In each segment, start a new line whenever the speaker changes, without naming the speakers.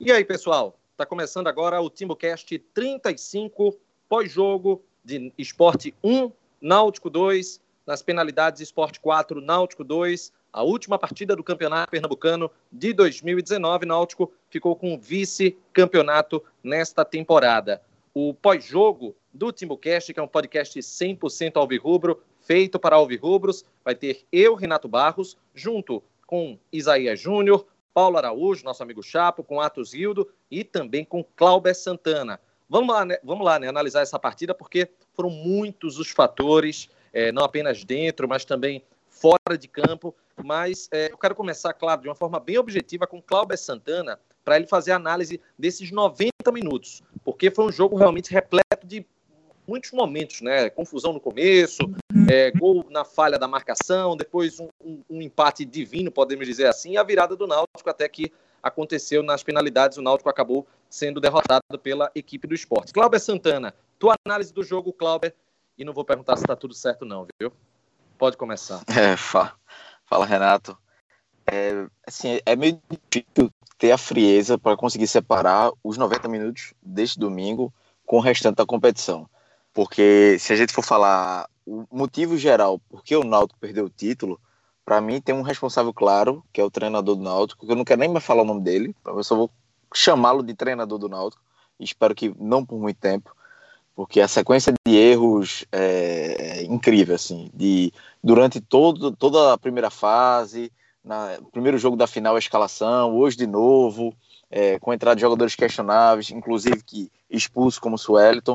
E aí, pessoal? Está começando agora o TimbuCast 35, pós-jogo de Esporte 1, Náutico 2, nas penalidades Esporte 4, Náutico 2. A última partida do Campeonato Pernambucano de 2019, Náutico ficou com vice-campeonato nesta temporada. O pós-jogo do TimbuCast, que é um podcast 100% alvirrubro, feito para alvirrubros, vai ter eu, Renato Barros, junto com Isaías Júnior, Paulo Araújo, nosso amigo Chapo, com Atos Hildo e também com Cláudio Santana. Vamos lá, né, vamos lá né, analisar essa partida, porque foram muitos os fatores, é, não apenas dentro, mas também fora de campo. Mas é, eu quero começar, claro, de uma forma bem objetiva com Cláudio Santana, para ele fazer a análise desses 90 minutos, porque foi um jogo realmente repleto de muitos momentos, né? Confusão no começo, é, gol na falha da marcação, depois um, um, um, empate divino, podemos dizer assim, e a virada do Náutico até que aconteceu nas penalidades, o Náutico acabou sendo derrotado pela equipe do esporte. Cláudio Santana, tua análise do jogo, Cláudio, e não vou perguntar se está tudo certo não, viu? Pode começar.
É, fala, fala Renato. É, assim, é meio difícil ter a frieza para conseguir separar os 90 minutos deste domingo com o restante da competição. Porque se a gente for falar o motivo geral por que o Náutico perdeu o título, para mim tem um responsável claro, que é o treinador do Náutico, que eu não quero nem mais falar o nome dele, eu só vou chamá-lo de treinador do Náutico, espero que não por muito tempo, porque a sequência de erros é, é incrível, assim, de, durante todo, toda a primeira fase, na primeiro jogo da final a escalação, hoje de novo, é, com a entrada de jogadores questionáveis, inclusive que expulso como o Sueliton.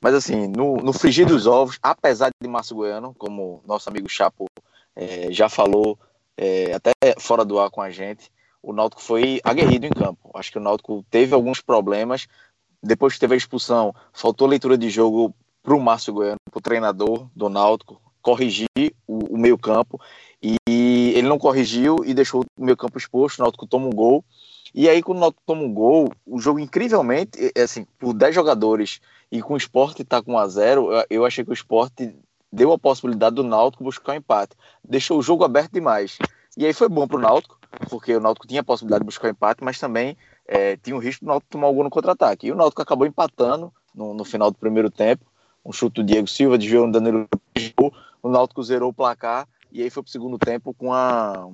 Mas assim, no, no frigir dos ovos, apesar de Márcio Goiano, como nosso amigo Chapo é, já falou, é, até fora do ar com a gente, o Náutico foi aguerrido em campo. Acho que o Náutico teve alguns problemas. Depois que teve a expulsão, faltou leitura de jogo para o Márcio Goiano, para o treinador do Náutico, corrigir o, o meio campo. E ele não corrigiu e deixou o meio campo exposto. O Náutico toma um gol e aí, quando o Náutico toma um gol, o jogo incrivelmente, assim, por 10 jogadores e com o esporte tá com 1 a 0 eu achei que o esporte deu a possibilidade do Náutico buscar um empate. Deixou o jogo aberto demais. E aí foi bom pro Náutico, porque o Náutico tinha a possibilidade de buscar um empate, mas também é, tinha o risco do Náutico tomar um gol no contra-ataque. E o Náutico acabou empatando no, no, final do primeiro tempo. Um chute do Diego Silva, desviou no Danilo o Náutico zerou o placar e aí foi pro segundo tempo com a,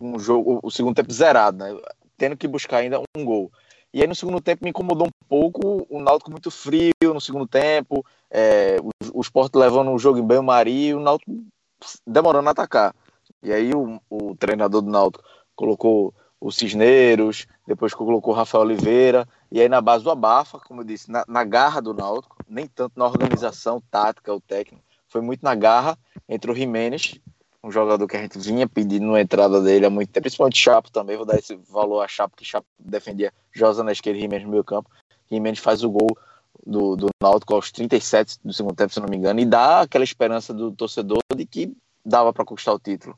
um jogo, o segundo tempo zerado, né? Tendo que buscar ainda um gol. E aí no segundo tempo me incomodou um pouco o Náutico muito frio no segundo tempo, é, o, o Sport levando o jogo em banho-maria e o Náutico demorando a atacar. E aí o, o treinador do Náutico colocou o Cisneiros, depois colocou o Rafael Oliveira, e aí na base do abafa, como eu disse, na, na garra do Náutico, nem tanto na organização tática, o técnico, foi muito na garra entre o Jimenez um jogador que a gente vinha pedindo uma entrada dele há muito tempo, principalmente Chapo também, vou dar esse valor a Chapo, que Chapo defendia Josa na esquerda e Jimenez no meio campo. Jimenez faz o gol do, do Náutico aos 37 do segundo tempo, se não me engano, e dá aquela esperança do torcedor de que dava para conquistar o título.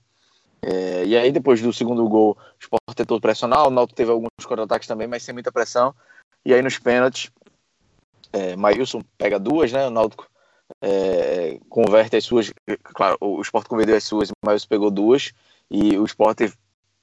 É, e aí, depois do segundo gol, o Sport tentou pressionar, o Náutico teve alguns contra-ataques também, mas sem muita pressão. E aí, nos pênaltis, é, Maílson pega duas, né? O Náutico é, converte as suas. Claro, o Sport converteu as suas, mas pegou duas. E o Sport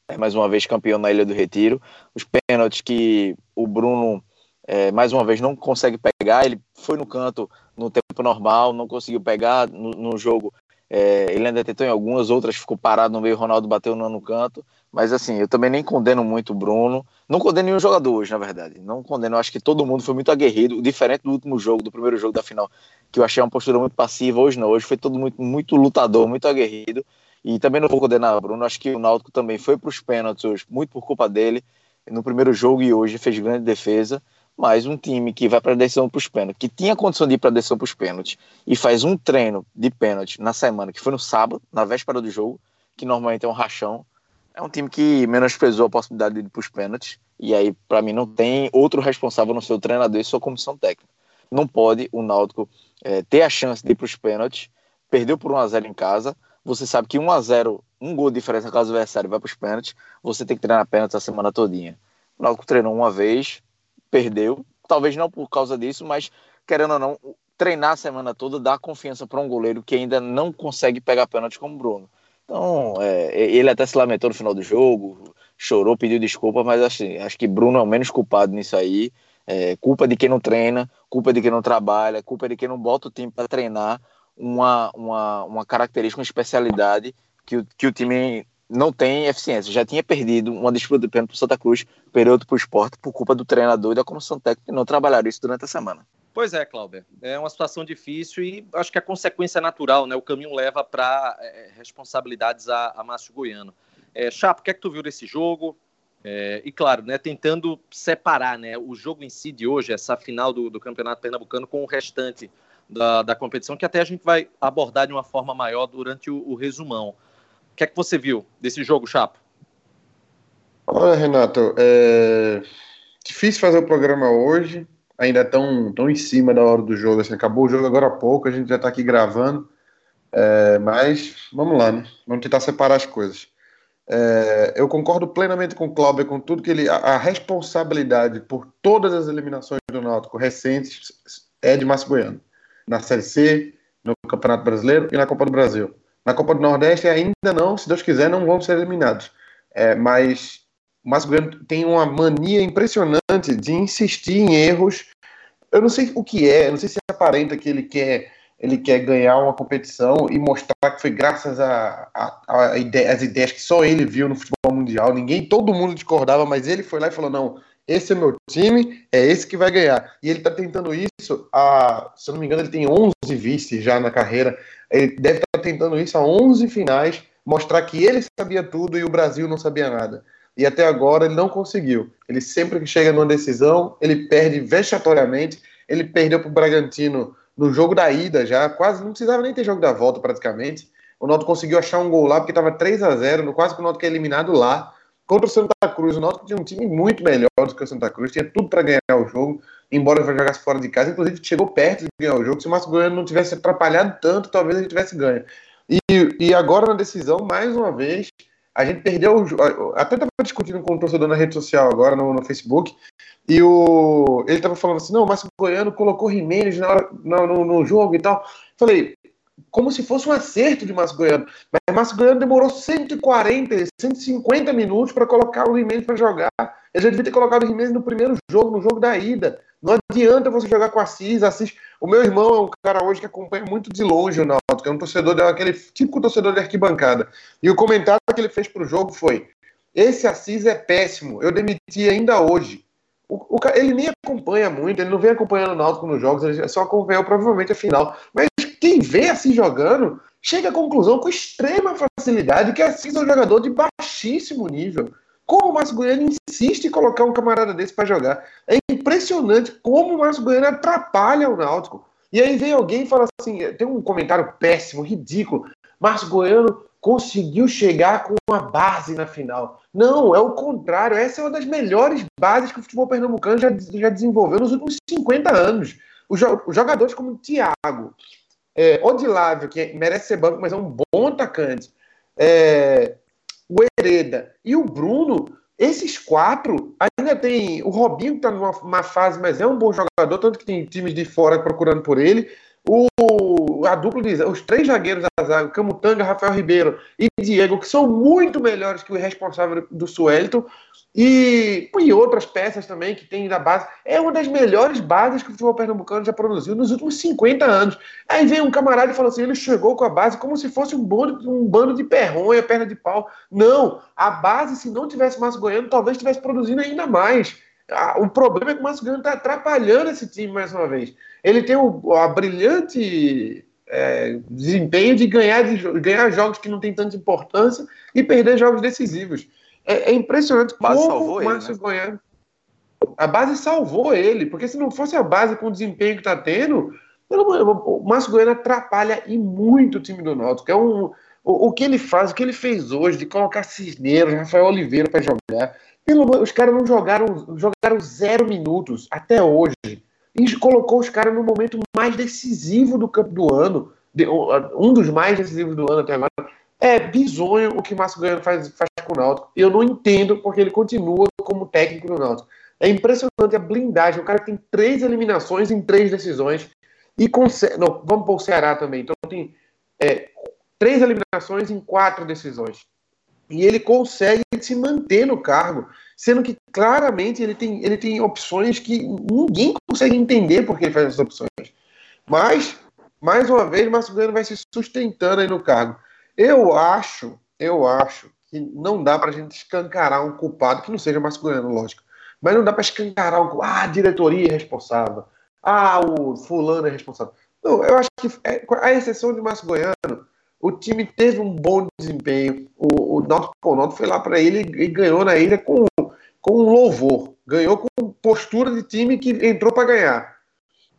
é mais uma vez campeão na Ilha do Retiro. Os pênaltis que o Bruno é, mais uma vez não consegue pegar. Ele foi no canto no tempo normal, não conseguiu pegar no, no jogo. É, ele ainda tentou em algumas, outras ficou parado no meio. Ronaldo bateu no, no canto. Mas assim, eu também nem condeno muito o Bruno. Não condeno nenhum jogador hoje, na verdade. Não condeno. Eu acho que todo mundo foi muito aguerrido. Diferente do último jogo, do primeiro jogo da final, que eu achei uma postura muito passiva. Hoje não. Hoje foi todo muito, muito lutador, muito aguerrido. E também não vou condenar o Bruno. Acho que o Náutico também foi para os pênaltis hoje, muito por culpa dele. No primeiro jogo e hoje fez grande defesa. Mas um time que vai para a decisão para os pênaltis, que tinha condição de ir para a decisão para os pênaltis, e faz um treino de pênalti na semana, que foi no sábado, na véspera do jogo, que normalmente é um rachão é um time que menosprezou a possibilidade de ir para os pênaltis. E aí, para mim, não tem outro responsável no seu treinador e sua comissão técnica. Não pode o Náutico é, ter a chance de ir para os pênaltis, perdeu por 1x0 em casa. Você sabe que 1x0, um gol de diferença caso o adversário vai para os pênaltis, você tem que treinar pênaltis a semana todinha. O Náutico treinou uma vez, perdeu, talvez não por causa disso, mas querendo ou não, treinar a semana toda dá confiança para um goleiro que ainda não consegue pegar pênalti como o Bruno. Então, é, ele até se lamentou no final do jogo, chorou, pediu desculpa, mas assim, acho que Bruno é o menos culpado nisso aí. É, culpa de quem não treina, culpa de quem não trabalha, culpa de quem não bota o time para treinar uma, uma, uma característica, uma especialidade que o, que o time não tem eficiência. Já tinha perdido uma disputa de pênalti para Santa Cruz, perdeu para o esporte por culpa do treinador e da comissão técnica que não trabalharam isso durante a semana.
Pois é, Cláudio. É uma situação difícil e acho que a consequência é natural, né? O caminho leva para é, responsabilidades a, a Márcio Goiano. É, Chapo, o que é que tu viu desse jogo? É, e claro, né, tentando separar né, o jogo em si de hoje, essa final do, do Campeonato Pernambucano, com o restante da, da, competição, que até a gente vai abordar de uma forma maior durante o, o resumão. O que é que você viu desse jogo, Chapo?
Olha, Renato, é difícil fazer o programa hoje, ainda tão, tão em cima da hora do jogo. Assim, acabou o jogo agora há pouco, a gente já está aqui gravando, é, mas vamos lá, né? Vamos tentar separar as coisas. É, eu concordo plenamente com o Cláudio, com tudo que ele. A, a, responsabilidade por todas as eliminações do Náutico recentes é de Márcio Goiano. Na Série C, no Campeonato Brasileiro e na Copa do Brasil. Na Copa do Nordeste ainda não, se Deus quiser, não vão ser eliminados. É, mas o Márcio tem uma mania impressionante de insistir em erros. Eu não sei o que é, não sei se aparenta que ele quer ele quer ganhar uma competição e mostrar que foi graças a, a, a as ideias que só ele viu no futebol mundial. Ninguém, todo mundo discordava, mas ele foi lá e falou: não, esse é meu time, é esse que vai ganhar. E ele está tentando isso, a, se eu não me engano, ele tem 11 vices já na carreira. Ele deve estar tá tentando isso a 11 finais, mostrar que ele sabia tudo e o Brasil não sabia nada. E até agora ele não conseguiu. Ele sempre que chega numa decisão, ele perde vexatoriamente. Ele perdeu para o Bragantino no jogo da ida já, quase não precisava nem ter jogo da volta praticamente. O Náutico conseguiu achar um gol lá porque estava 3 a 0 quase que o Náutico é eliminado lá. Contra o Santa Cruz, o Náutico tinha um time muito melhor do que o Santa Cruz, tinha tudo para ganhar o jogo, embora jogasse fora de casa, inclusive chegou perto de ganhar o jogo. Se o Márcio Goiano não tivesse atrapalhado tanto, talvez gente tivesse ganho. E, e agora na decisão, mais uma vez, a gente perdeu. Até estava discutindo com o um torcedor na rede social agora, no, no Facebook, e o, ele estava falando assim: não, o Márcio Goiano colocou Jimenez na no, no, no, jogo e tal. Falei, como se fosse um acerto de Márcio Goiano. Mas Márcio Goiano demorou 140, 150 minutos para colocar o Jimenez para jogar. Ele já devia ter colocado o Jimenez no primeiro jogo, no jogo da ida. Não adianta você jogar com Assis, Assis. O meu irmão é um cara hoje que acompanha muito de longe o Náutico, é um torcedor, aquele típico torcedor de arquibancada. E o comentário que ele fez para o jogo foi: esse Assis é péssimo, eu demiti ainda hoje. O, o, ele nem acompanha muito, ele não vem acompanhando o Náutico nos jogos, ele só acompanhou provavelmente a final. Mas quem vê Assis jogando chega à conclusão com extrema facilidade que Assis é um jogador de baixíssimo nível. Como o Márcio Goiano insiste em colocar um camarada desse para jogar. É impressionante como o Márcio Goiano atrapalha o Náutico. E aí vem alguém e fala assim: tem um comentário péssimo, ridículo. Márcio Goiano conseguiu chegar com uma base na final. Não, é o contrário. Essa é uma das melhores bases que o futebol pernambucano já, já desenvolveu nos últimos 50 anos. Os, jogadores como Thiago, é, Odilávio, que merece ser banco, mas é um bom atacante, é, o Hereda e o Bruno, esses quatro, ainda tem o Robinho, que está numa fase, mas é um bom jogador, tanto que tem times de fora procurando por ele. O, a dupla de, os três zagueiros da zaga, Camutanga, Rafael Ribeiro e Diego, que são muito melhores que o responsável do Suelton. E, e outras peças também que tem da base. É uma das melhores bases que o futebol pernambucano já produziu nos últimos 50 anos. Aí vem um camarada e fala assim: ele chegou com a base como se fosse um bando, um bando de perronha, perna de pau. Não, a base, se não tivesse Márcio Goiano, talvez estivesse produzindo ainda mais. O problema é que o Márcio Goiano está atrapalhando esse time mais uma vez. Ele tem o, a brilhante é, desempenho de ganhar, de ganhar jogos que não tem tanta importância e perder jogos decisivos. É, é impressionante como o Márcio né? Goiano. A base salvou ele, porque se não fosse a base com o desempenho que está tendo, o Márcio Goiano atrapalha e muito o time do Náutico. É um, o, o, que ele faz, o que ele fez hoje, de colocar Cisneiro, Rafael Oliveira para jogar. Pelo, os caras não jogaram, jogaram zero minutos até hoje. E colocou os caras no momento mais decisivo do campo do ano, um dos mais decisivos do ano até agora. É bizonho o que Márcio Goiano faz, faz com o Náutico. Eu não entendo porque ele continua como técnico do Náutico. É impressionante a blindagem. O cara tem três eliminações em três decisões. E consegue. Não, vamos para o Ceará também. Então tem é, três eliminações em quatro decisões. E ele consegue se manter no cargo, sendo que claramente ele tem, ele tem opções que ninguém consegue entender porque ele faz essas opções. Mas, mais uma vez, Márcio Goiano vai se sustentando aí no cargo. Eu acho, eu acho que não dá para a gente escancarar um culpado que não seja Márcio Goiano, lógico. Mas não dá para escancarar um ah, a diretoria é responsável, ah, o fulano é responsável. Não, eu acho que, é, a exceção de Márcio Goiano, o time teve um bom desempenho. O, o Náutico, foi lá para ele e ganhou na ilha com, com um louvor. Ganhou com postura de time que entrou para ganhar.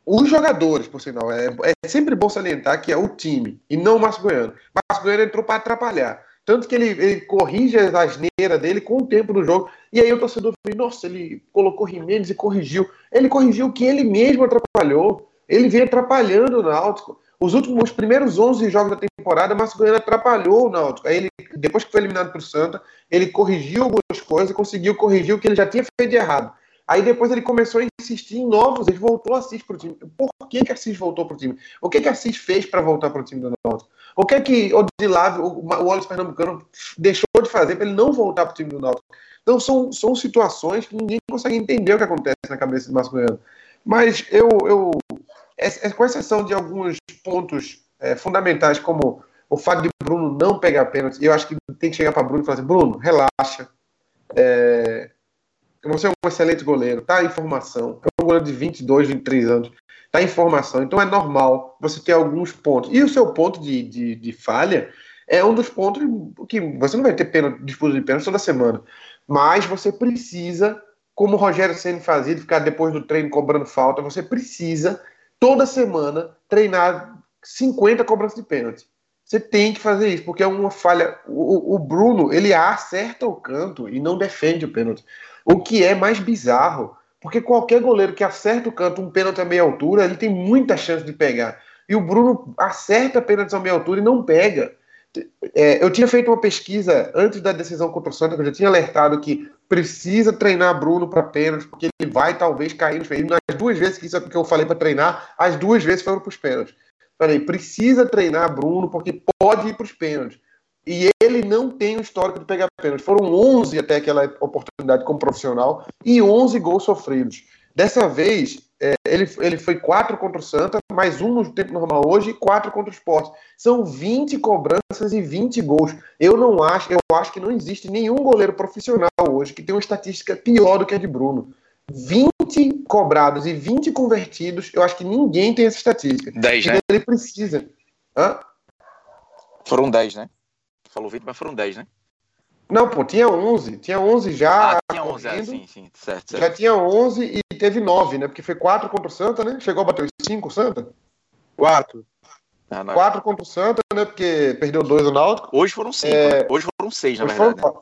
Os jogadores, por sinal, é, é sempre bom salientar que é o time e não o Márcio Goiano. Márcio Goiano entrou para atrapalhar. Tanto que ele, ele corrige as asneiras dele com o tempo do jogo. E aí o torcedor fala, nossa, ele colocou Jimenez e corrigiu. Ele corrigiu o que ele mesmo atrapalhou. Ele vem atrapalhando o Náutico. Os últimos, os primeiros 11 jogos da temporada, Márcio Goiano atrapalhou o Náutico. Aí ele, depois que foi eliminado para o Santa, ele corrigiu algumas coisas conseguiu corrigir o que ele já tinha feito de errado. Aí depois ele começou a insistir em novos, ele voltou a Assis para o time. Por que, que Assis voltou para o time? O que, que Assis fez para voltar para o time do Náutico? O que que o Odilávio, o Wallace Pernambucano, deixou de fazer para ele não voltar para o time do Náutico? Então são, são situações que ninguém consegue entender o que acontece na cabeça do Masculino. Mas eu, eu é, é, com exceção de alguns pontos é, fundamentais, como o fato de Bruno não pegar pênalti, eu acho que tem que chegar para Bruno e falar assim, Bruno, relaxa. É, você é um excelente goleiro, tá em formação. É um goleiro de 22, 23 anos está em formação. Então é normal você ter alguns pontos. E o seu ponto de, de, de falha é um dos pontos que você não vai ter pena, disputa de pênalti toda semana. Mas você precisa, como o Rogério Senna fazia, de ficar depois do treino cobrando falta, você precisa toda semana treinar 50 cobranças de pênalti. Você tem que fazer isso, porque é uma falha. O, o Bruno, ele acerta o canto e não defende o pênalti. O que é mais bizarro porque qualquer goleiro que acerta o canto, um pênalti a meia altura, ele tem muita chance de pegar. E o Bruno acerta pênaltis a meia altura e não pega. É, eu tinha feito uma pesquisa antes da decisão contra o Santa, que eu já tinha alertado que precisa treinar Bruno para pênaltis, porque ele vai talvez cair nos pênaltis. Nas duas vezes que isso é que eu falei para treinar, as duas vezes foram para os pênaltis. Falei, precisa treinar Bruno, porque pode ir para os pênaltis. E ele não tem o histórico de pegar pênalti. Foram 11 até aquela oportunidade como profissional e 11 gols sofridos. Dessa vez, é, ele, ele foi 4 contra o Santa, mais um no tempo normal hoje e 4 contra o Sport. São 20 cobranças e 20 gols. Eu não acho, eu acho que não existe nenhum goleiro profissional hoje que tem uma estatística pior do que a de Bruno. 20 cobrados e 20 convertidos, eu acho que ninguém tem essa estatística.
10, né?
Ele precisa. Hã?
Foram 10, né? Falou 20, mas foram 10, né?
Não, pô, tinha 11. Tinha 11 já.
Ah, tinha 11, é, sim, sim, certo, certo.
Já tinha 11 e teve 9, né? Porque foi 4 contra o Santa, né? Chegou a bater os 5 o Santa? 4. Ah, 4 contra o Santa, né? Porque perdeu 2 no Náutico.
Hoje foram 5, é... né? Hoje foram 6, na verdade. Foram... Né?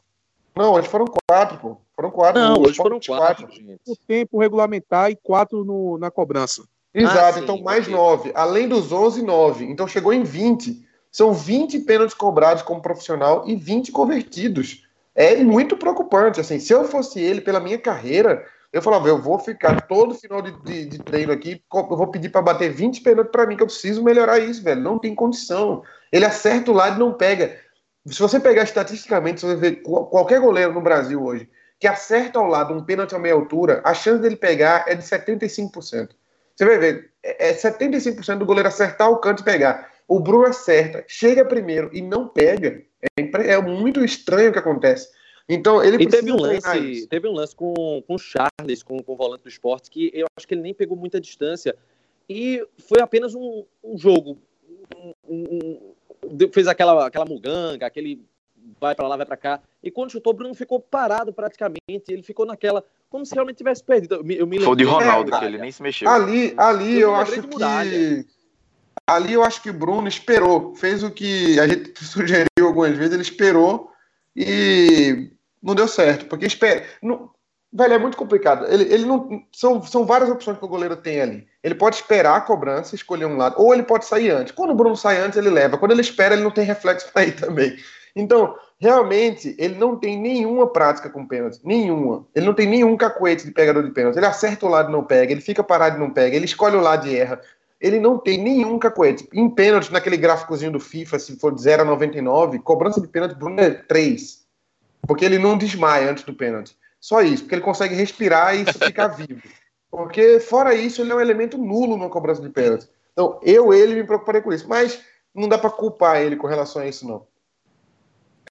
Não, hoje foram 4, pô. Foram 4.
Não, hoje foram 4. O tempo regulamentar e 4 na cobrança.
Exato, ah, então mais 9. Além dos 11, 9. Então chegou em 20. São 20 pênaltis cobrados como profissional e 20 convertidos. É muito preocupante. Assim, se eu fosse ele, pela minha carreira, eu falava, eu vou ficar todo final de, de, de treino aqui, eu vou pedir para bater 20 pênaltis para mim, que eu preciso melhorar isso, velho. Não tem condição. Ele acerta o lado e não pega. Se você pegar estatisticamente, você ver qualquer goleiro no Brasil hoje que acerta ao lado um pênalti a meia altura, a chance dele pegar é de 75%. Você vai ver, é 75% do goleiro acertar o canto e pegar. O Bruno acerta, chega primeiro e não pega. É, é muito estranho o que acontece. Então, ele
e teve um lance, teve um lance com, com o Charles, com, com o volante do esporte, que eu acho que ele nem pegou muita distância. E foi apenas um, um jogo. Um, um, fez aquela, aquela muganga, aquele vai para lá, vai para cá. E quando chutou, o Bruno ficou parado praticamente. Ele ficou naquela, como se realmente tivesse perdido. Eu me, eu me
Foi o de Ronaldo, é, que ele nem se mexeu.
Ali, ali eu, eu acho que ali eu acho que o Bruno esperou, fez o que a gente sugeriu algumas vezes, ele esperou e não deu certo, porque espera. Não, velho, é muito complicado. Ele, ele não. São, são várias opções que o goleiro tem ali. Ele pode esperar a cobrança, escolher um lado, ou ele pode sair antes. Quando o Bruno sai antes, ele leva. Quando ele espera, ele não tem reflexo para ir também. Então, realmente, ele não tem nenhuma prática com pênalti. Nenhuma. Ele não tem nenhum cacuete de pegador de pênalti. Ele acerta o lado e não pega, ele fica parado e não pega, ele escolhe o lado e erra ele não tem nenhum cacoete. Em pênalti, naquele gráficozinho do FIFA, se for de 0 a 99, cobrança de pênalti, Bruno é 3. Porque ele não desmaia antes do pênalti. Só isso, porque ele consegue respirar e isso ficar vivo. Porque, fora isso, ele é um elemento nulo na cobrança de pênalti. Então, eu, ele, me preocuparei com isso. Mas não dá para culpar ele com relação a isso, não.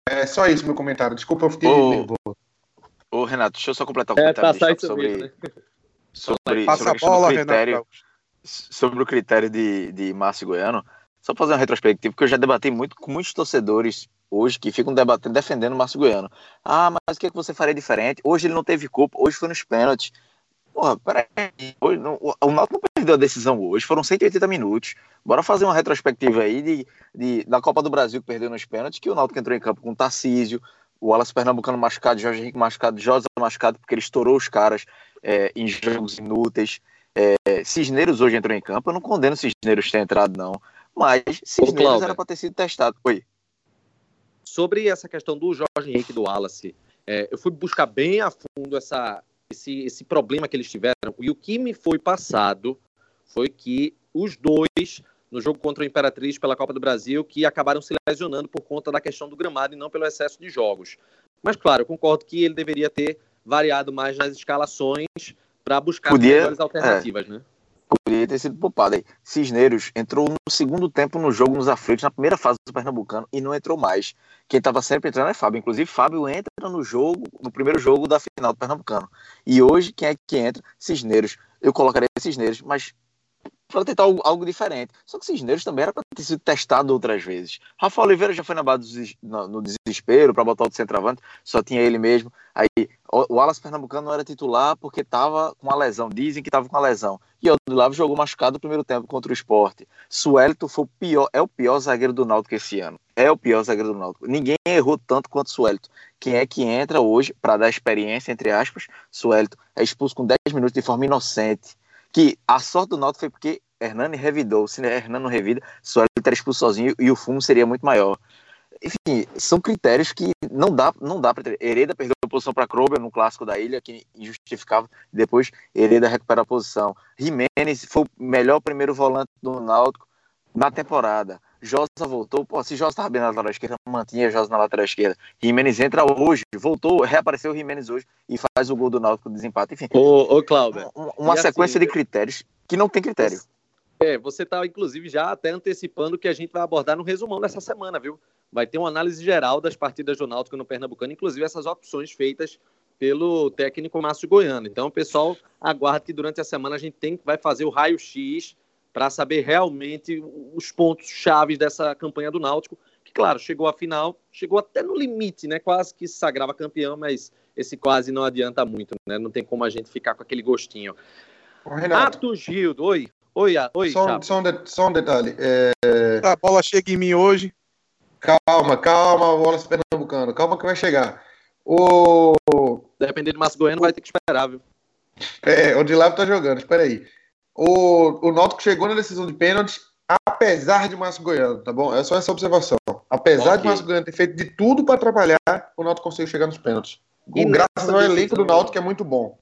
É só isso meu comentário. Desculpa, eu fiquei
Ô,
nervoso.
Ô, Renato, deixa eu só completar o
É,
comentário
isso
sobre,
mesmo, né?
sobre,
Passa
sobre
a
a questão
bola,
do critério,
Renato.
Sobre o critério de, de Márcio Goiano, só fazer uma retrospectiva, porque eu já debati muito com muitos torcedores hoje que ficam debatendo, defendendo o Márcio Goiano. Ah, mas o que, é que você faria diferente? Hoje ele não teve culpa, hoje foi nos pênaltis. Porra, peraí. Hoje, não, o Náutico não perdeu a decisão hoje, foram 180 minutos. Bora fazer uma retrospectiva aí de, de, da Copa do Brasil que perdeu nos pênaltis, que o Náutico entrou em campo com o Tarcísio, o Wallace Pernambucano machucado, Jorge Henrique machucado, Josa machucado, porque ele estourou os caras é, em jogos inúteis. É, Cisneiros hoje entrou em campo. Eu não condeno Cisneiros ter entrado, não. Mas Cisneiros era para ter sido testado. Oi.
Sobre essa questão do Jorge Henrique e do Wallace, é, eu fui buscar bem a fundo essa, esse, esse problema que eles tiveram. E o que me foi passado foi que os dois, no jogo contra o Imperatriz pela Copa do Brasil, que acabaram se lesionando por conta da questão do gramado e não pelo excesso de jogos. Mas, claro, eu concordo que ele deveria ter variado mais nas escalações para buscar
Podia,
melhores alternativas, né?
Poderia ter sido poupado aí. Cisneiros entrou no segundo tempo no jogo nos aflitos, na primeira fase do Pernambucano, e não entrou mais. Quem estava sempre entrando é Fábio. Inclusive, Fábio entra no jogo, no primeiro jogo da final do Pernambucano. E hoje, quem é que entra? Cisneiros. Eu colocaria Cisneiros, mas para tentar algo, diferente. Só que Cisneiros também era para ter sido testado outras vezes. Rafa Oliveira já foi na base no, desespero para botar o centroavante, só tinha ele mesmo. Aí o Wallace Pernambucano não era titular porque estava com uma lesão. Dizem que estava com uma lesão. E o Lavo jogou machucado no primeiro tempo contra o esporte. Suelito foi o pior, é o pior zagueiro do Náutico esse ano. É o pior zagueiro do Náutico. Ninguém errou tanto quanto Suelito. Quem é que entra hoje para dar experiência, entre aspas? Suelito. É expulso com 10 minutos de forma inocente. Que a sorte do Náutico foi porque Hernani revidou. Se Hernani não revida, Suelito era expulso sozinho e o fumo seria muito maior. Enfim, são critérios que não dá, não dá para ter. Hereda perdeu a posição para Krober no clássico da ilha, que injustificava. Depois, Hereda recupera a posição. Jimenez foi o melhor primeiro volante do Náutico na temporada. Josa voltou. Pô, se Josa estava bem na lateral esquerda, mantinha Josa na lateral esquerda. Jimenez entra hoje, voltou, reapareceu o Jimenez hoje e faz o gol do Náutico de desempate. Enfim,
Ô, ô Cláudio,
uma, uma
E assim,
sequência de critérios que não tem critério.
É, você está, inclusive, já até antecipando o que a gente vai abordar no resumão dessa semana, viu? Vai ter uma análise geral das partidas do Náutico no Pernambucano, inclusive essas opções feitas pelo técnico Márcio Goiano. Então, o pessoal aguarda que durante a semana a gente tem, vai fazer o raio-x para saber realmente os pontos chaves dessa campanha do Náutico, que, claro, chegou à final, chegou até no limite, né? Quase que se sagrava campeão, mas esse quase não adianta muito, né? Não tem como a gente ficar com aquele gostinho.
Ô, Renato,
Atos Gildo, oi. Oi, a- oi,
só, um- só um de- só um detalhe. É,
A bola chega em mim hoje.
calma, calma, Wallace Pernambucano. Calma que vai chegar. O,
Depender do Márcio Goiano, vai ter que esperar, viu?
é, o de Lavo tá jogando, espera aí. O, o Náutico chegou na decisão de pênalti, apesar de Márcio Goiano, tá bom? É só essa observação. Apesar de
Ok.
Márcio Goiano ter feito de tudo para atrapalhar, o Náutico conseguiu chegar nos pênaltis.
E
graças ao elenco
decisão-
do Náutico, que é muito bom.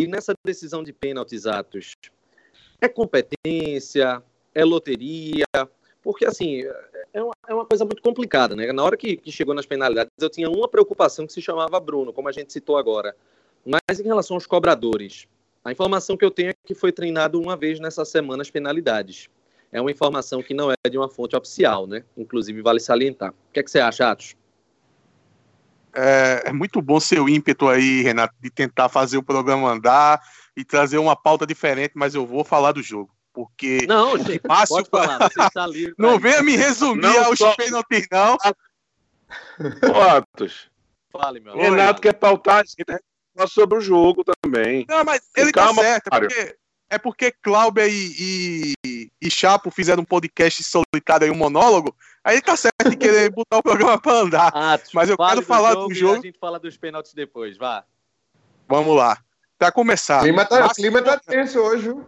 E nessa decisão de pênaltis, Atos, é competência, é loteria, porque assim, é uma, é uma coisa muito complicada, né? Na hora que, que chegou nas penalidades, eu tinha uma preocupação que se chamava Bruno, como a gente citou agora. Mas em relação aos cobradores, a informação que eu tenho é que foi treinado uma vez nessa semana as penalidades. É uma informação que não é de uma fonte oficial, né? Inclusive, vale salientar. O que, é que você acha, Atos?
É, é muito bom seu ímpeto aí, Renato, de tentar fazer o programa andar e trazer uma pauta diferente, mas eu vou falar do jogo. Porque
Não, gente,
Márcio-
pode falar, você está livre.
não venha me resumir
Não
aos
só-
pênaltis, não.
Ô, Atos,
Fale, meu amor.
Renato quer pautar a gente falar sobre o jogo também.
Não, mas ele
Calma,
tá certo. É
Mário.
porque, é porque Cláudia e, e, e Chapo fizeram um podcast solitário aí, um monólogo. Aí ele tá certo de querer botar o programa pra andar.
Atos,
Mas eu quero falar do
e
jogo.
A gente fala dos pênaltis depois, vá.
Vamos lá. Pra começar.
O clima tá, o
Márcio-
clima tá tenso hoje, viu?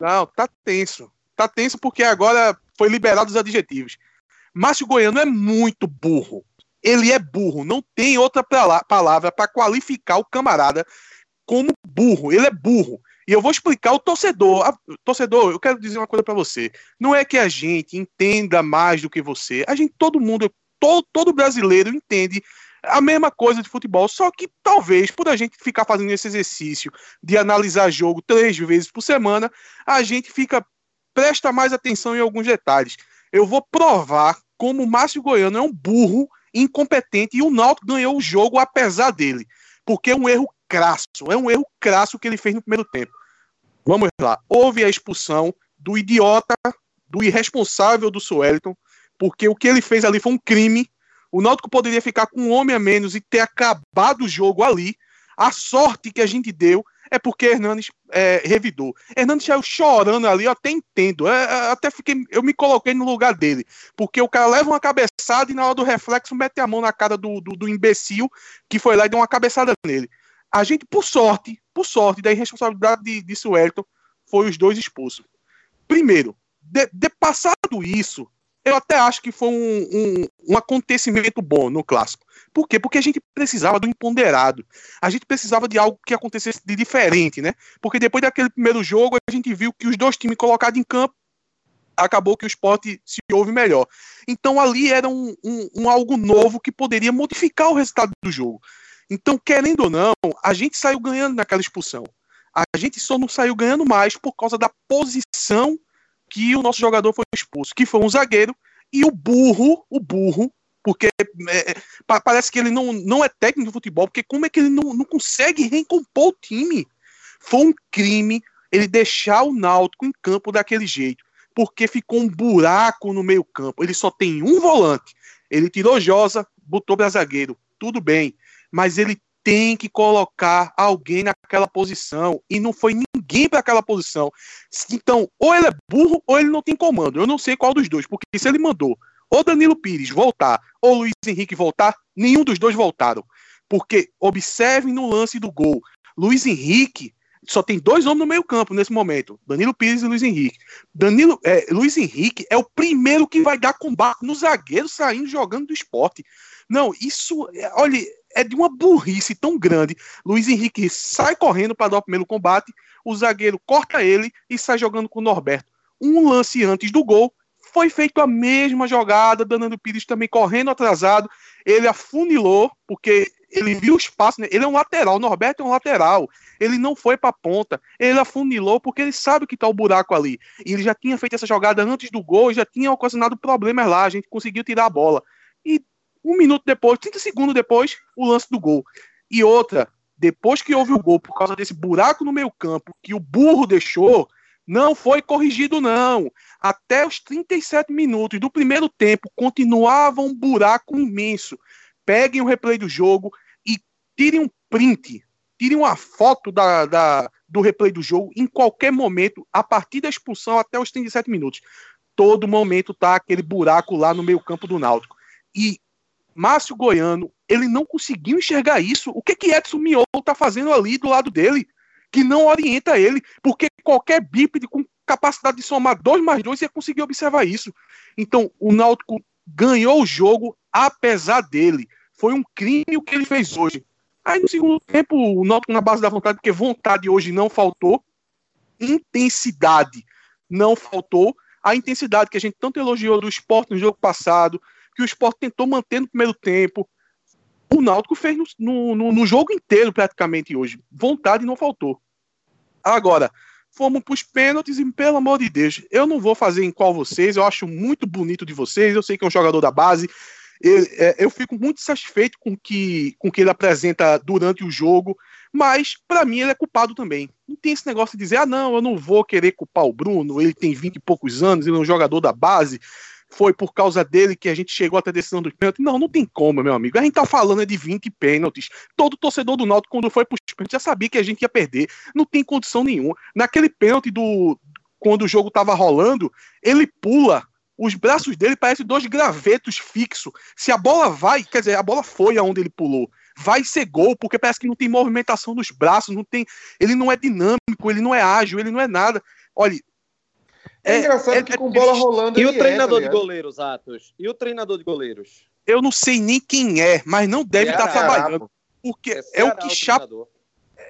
Não, tá tenso. Tá tenso porque agora foi liberado os adjetivos. Márcio Goiano é muito burro. Ele é burro. Não tem outra pala- palavra para qualificar o camarada como burro. Ele é burro. E eu vou explicar o torcedor. Ah, torcedor, eu quero dizer uma coisa para você. Não é que a gente entenda mais do que você. A gente, todo mundo, todo, todo brasileiro entende A mesma coisa de futebol, só que talvez por a gente ficar fazendo esse exercício de analisar jogo três vezes por semana, a gente fica presta mais atenção em alguns detalhes. Eu vou provar como o Márcio Goiano é um burro incompetente e o Náutico ganhou o jogo apesar dele, porque é um erro crasso, é um erro crasso que ele fez no primeiro tempo. Vamos lá, houve a expulsão do idiota, do irresponsável do Sueliton, porque o que ele fez ali foi um crime. O Náutico poderia ficar com um homem a menos e ter acabado o jogo ali. A sorte que a gente deu é porque Hernandes é, revidou. Hernandes saiu chorando ali, eu até entendo. É, é, até fiquei, eu me coloquei no lugar dele. Porque o cara leva uma cabeçada e na hora do reflexo mete a mão na cara do, do, do imbecil que foi lá e deu uma cabeçada nele. A gente, por sorte, por sorte, da irresponsabilidade de, de Suelton, foi os dois expulsos. Primeiro, de, de passado isso, eu até acho que foi um, um, um, acontecimento bom no clássico. Por quê? Porque a gente precisava do imponderado. A gente precisava de algo que acontecesse de diferente, né? Porque depois daquele primeiro jogo, a gente viu que os dois times colocados em campo acabou que o esporte se ouve melhor. Então ali era um, um, algo novo que poderia modificar o resultado do jogo. Então, querendo ou não, a gente saiu ganhando naquela expulsão. A gente só não saiu ganhando mais por causa da posição que o nosso jogador foi expulso, que foi um zagueiro, e o burro, o burro, porque é, parece que ele não, não é técnico de futebol, porque como é que ele não, não consegue recompor o time? Foi um crime ele deixar o Náutico em campo daquele jeito, porque ficou um buraco no meio campo. Ele só tem um volante. Ele tirou Josa, botou para zagueiro, tudo bem, mas ele tem que colocar alguém naquela posição e não foi ninguém para aquela posição. Então, ou ele é burro ou ele não tem comando. Eu não sei qual dos dois, porque se ele mandou ou Danilo Pires voltar ou Luiz Henrique voltar, nenhum dos dois voltaram. Porque observem no lance do gol, Luiz Henrique só tem dois homens no meio-campo nesse momento: Danilo Pires e Luiz Henrique. Danilo, é, Luiz Henrique é o primeiro que vai dar combate no zagueiro saindo jogando do esporte. Não, isso, é, olha, é de uma burrice tão grande. Luiz Henrique sai correndo para dar o primeiro combate, o zagueiro corta ele e sai jogando com o Norberto. Um lance antes do gol, foi feito a mesma jogada, Danilo Pires também correndo atrasado, ele afunilou, porque ele viu o espaço, né? ele é um lateral, o Norberto é um lateral, ele não foi para a ponta, ele afunilou porque ele sabe que está o buraco ali, e ele já tinha feito essa jogada antes do gol, já tinha ocasionado problemas lá, a gente conseguiu tirar a bola, e um minuto depois, 30 segundos depois, o lance do gol. E outra, depois que houve o gol, por causa desse buraco no meio campo que o burro deixou, não foi corrigido, não. Até os 37 minutos do primeiro tempo, continuava um buraco imenso. Peguem o replay do jogo e tirem um print, tirem uma foto da, da, do replay do jogo em qualquer momento, a partir da expulsão até os 37 minutos. Todo momento tá aquele buraco lá no meio campo do Náutico. E Márcio Goiano, ele não conseguiu enxergar isso. O que que Edson Miolo tá fazendo ali do lado dele? Que não orienta ele, porque qualquer bípede com capacidade de somar dois mais dois ia conseguir observar isso. Então, o Náutico ganhou o jogo apesar dele. Foi um crime o que ele fez hoje. Aí no segundo tempo, o Náutico na base da vontade, porque vontade hoje não faltou, intensidade não faltou. A intensidade que a gente tanto elogiou do esporte no jogo passado, que o Sport tentou manter no primeiro tempo. O Náutico fez no, no, no jogo inteiro, praticamente, hoje. Vontade não faltou. Agora, fomos para os pênaltis e, pelo amor de Deus, eu não vou fazer em qual vocês, eu acho muito bonito de vocês, eu sei que é um jogador da base, eu, é, eu fico muito satisfeito com que, com que ele apresenta durante o jogo, mas para mim ele é culpado também. Não tem esse negócio de dizer, ah, não, eu não vou querer culpar o Bruno, ele tem 20 e poucos anos, ele é um jogador da base, foi por causa dele que a gente chegou até a decisão dos pênaltis. Não, não tem como, meu amigo. A gente tá falando de 20 pênaltis. Todo torcedor do Náutico, quando foi pros pênaltis, já sabia que a gente ia perder. Não tem condição nenhuma. Naquele pênalti do. Quando o jogo tava rolando, ele pula. Os braços dele parecem dois gravetos fixos. Se a bola vai, quer dizer, a bola foi aonde ele pulou vai ser gol, porque parece que não tem movimentação dos braços, não tem, ele não é dinâmico, ele não é ágil, ele não é nada. Olha,
é, é engraçado é, que com bola rolando.
E o treinador é, tá de goleiros, Atos? E o treinador de goleiros?
Eu não sei nem quem é, mas não deve estar tá trabalhando. Porque é, é o que chapa.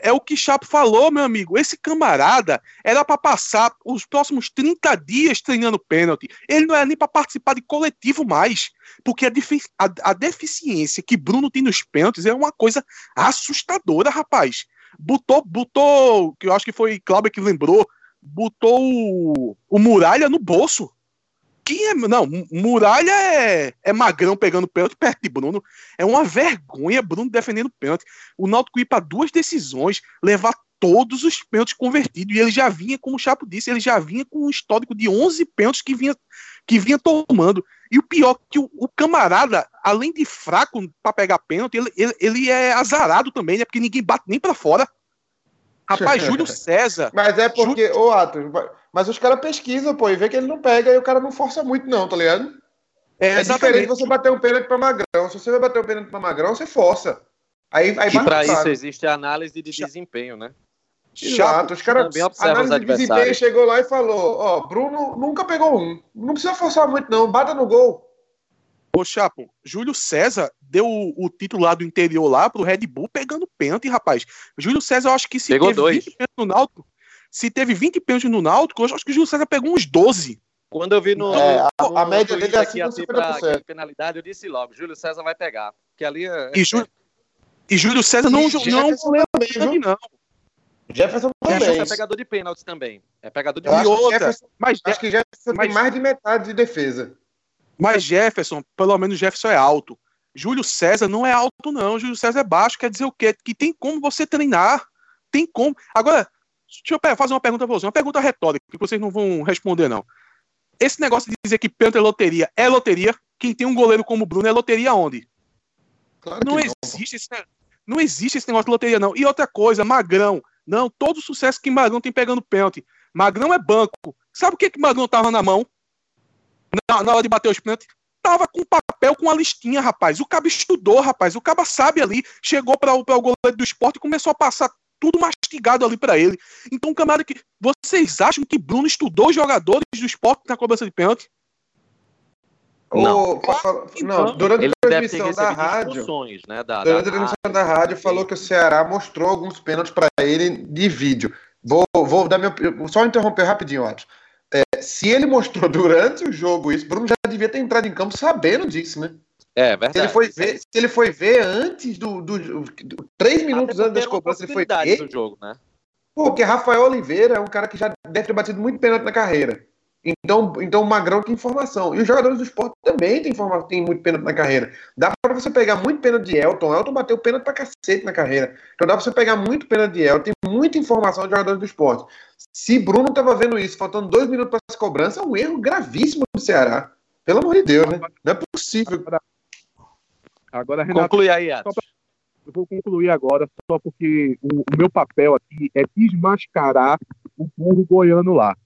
é o que Chapo falou, meu amigo. Esse camarada era para passar os próximos 30 dias treinando pênalti. Ele não era nem para participar de coletivo mais. Porque a, a, a, deficiência que Bruno tem nos pênaltis é uma coisa assustadora, rapaz. Botou, botou, que eu acho que foi Cláudio que lembrou, botou o, o Muralha no bolso. Quem é. Não, Muralha é, é magrão pegando pênalti perto de Bruno. É uma vergonha Bruno defendendo pênalti. O Náutico ir para duas decisões, levar todos os pênaltis convertidos. E ele já vinha, como o Chapo disse, ele já vinha com um histórico de 11 pênaltis que vinha, que vinha tomando. E o pior que o, o camarada, além de fraco para pegar pênalti, ele, ele, ele, é azarado também, né? Porque ninguém bate nem para fora. Rapaz, Júlio César.
Mas é porque, ô Atos, mas os caras pesquisam, pô, e vê que ele não pega e o cara não força muito, não, tá ligado? É, é diferente você bater um pênalti pra Magrão. Se você vai bater um pênalti pra Magrão, você força. Aí, aí
que pra isso existe a análise de desempenho, né?
Exato, os caras. Análise de desempenho chegou lá e falou: Ó, Bruno nunca pegou um. Não precisa forçar muito, não. Bata no gol.
Ô, Chapo, Júlio César deu o, o título lá do interior lá pro Red Bull pegando pênalti, rapaz. Júlio César, eu acho que se
Pegou teve dois. 20
no Náutico, se teve 20 pênaltis no Náutico, eu acho que o Júlio César pegou uns 12.
Quando eu vi no.
É,
a,
a, média dele é assim,
pra penalidade, eu disse logo: Júlio César vai pegar. Porque ali é.
E, Jú, e Júlio César não, não, não,
também, não. Jefferson também. Jefferson
é pegador de pênaltis também. É pegador de
pênaltis. Mas acho que Jefferson mas, tem mais de metade de defesa.
Mas Jefferson, pelo menos Jefferson é alto. Júlio César não é alto, não. Júlio César é baixo. Quer dizer o quê? Que tem como você treinar. Tem como. Agora, deixa eu fazer uma pergunta pra você. Uma pergunta retórica, que vocês não vão responder, não. Esse negócio de dizer que pênalti é loteria é loteria. Quem tem um goleiro como o Bruno é loteria onde? Claro não, existe esse, não existe esse negócio de loteria, não. E outra coisa, Magrão. Não, todo o sucesso que Magrão tem pegando pênalti. Magrão é banco. Sabe o que, que Magrão tava na mão? na, na hora de bater os pênaltis, tava com papel, com a listinha, rapaz. O cabo estudou, rapaz. O cabo sabe ali. Chegou para o goleiro do esporte e começou a passar tudo mastigado ali para ele. Então, camarada, que vocês acham que Bruno estudou os jogadores do esporte na cobrança de pênalti?
Não. O, não, durante a transmissão da rádio, né, da, durante da a transmissão rádio, da rádio, falou que o Ceará mostrou alguns pênaltis para ele de vídeo. Vou, vou dar meu, só interromper rapidinho, Atos é, se ele mostrou durante o jogo isso, Bruno já devia ter entrado em campo sabendo disso, né?
É, verdade.
Se ele foi ver, se ele foi ver antes do, do, do três minutos antes das cobranças, ele foi ver.
Do jogo, né?
Porque Rafael Oliveira é um cara que já deve ter batido muito pênalti na carreira. Então, então o Magrão tem informação. E os jogadores do esporte também têm, informa têm muito pênalti na carreira. Dá para você pegar muito pênalti de Elton. Elton bateu pênalti pra cacete na carreira. Então dá pra você pegar muito pênalti de Elton. Tem muita informação de jogadores do esporte. Se Bruno tava vendo isso, faltando dois minutos para essa cobrança, é um erro gravíssimo do Ceará. Pelo amor de Deus, né? Não é possível.
Agora, Renato,
Conclui aí, Atos.
Eu vou concluir agora, só porque o, o meu papel aqui é desmascarar o burro goiano lá.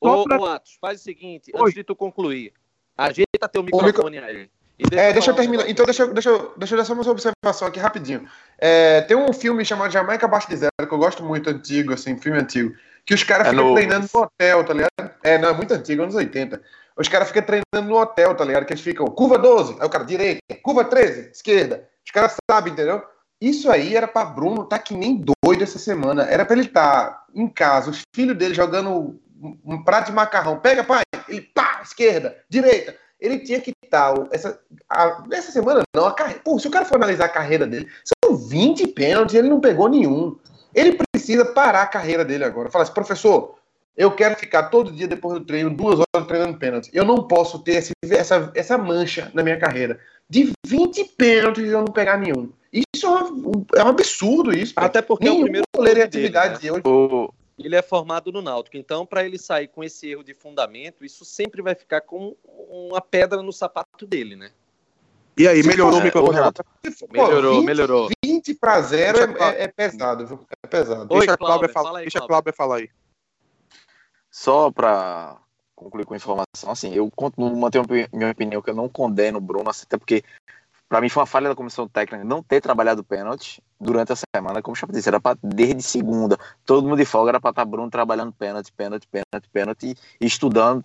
Ô, pra... ô Atos, faz o seguinte, Oi. antes de tu concluir, ajeita teu microfone micro... aí.
Deixa é, deixa eu terminar. Então, deixa, deixa, eu, deixa eu dar só uma observação aqui rapidinho. É, tem um filme chamado Jamaica Abaixo de Zero, que eu gosto muito, antigo, assim, filme antigo, que os caras é ficam no... treinando no hotel, tá ligado? É, não, é muito antigo, anos 80. Os caras ficam treinando no hotel, tá ligado? Que eles ficam, curva 12, aí o cara, direita, curva 13, esquerda. Os caras sabem, entendeu? Isso aí era pra Bruno tá que nem doido essa semana. Era pra ele estar tá em casa, os filhos dele jogando um prato de macarrão. Pega, pai. Ele, pá, esquerda, direita. Ele tinha que estar. Essa, a, essa semana, não. A carreira, pô, se o cara for analisar a carreira dele, são 20 pênaltis, ele não pegou nenhum. Ele precisa parar a carreira dele agora. Fala assim, professor, eu quero ficar todo dia depois do treino, duas horas treinando pênalti. Eu não posso ter esse, essa, essa mancha na minha carreira. De 20 pênaltis eu não pegar nenhum. Isso é um, é um absurdo, isso.
Até porque Nenhum é o primeiro
goleiro em atividade dele, né? de hoje
ele é formado no Náutico. Então, para ele sair com esse erro de fundamento, isso sempre vai ficar com uma pedra no sapato dele, né?
E aí, melhorou o microfone, Renato?
Melhorou, 20, melhorou.
20 para 0 é, é, pesado, viu? É pesado.
Oi, deixa a Cláudia falar, aí, deixa Cláudia falar aí.
Só para concluir com informação, assim, eu continuo mantendo minha opinião que eu não condeno o Bruno, até porque para mim foi uma falha da comissão técnica não ter trabalhado pênalti durante a semana, como o Chapo disse, era para desde segunda, todo mundo de folga era para estar tá Bruno trabalhando pênalti, pênalti, pênalti, pênalti e estudando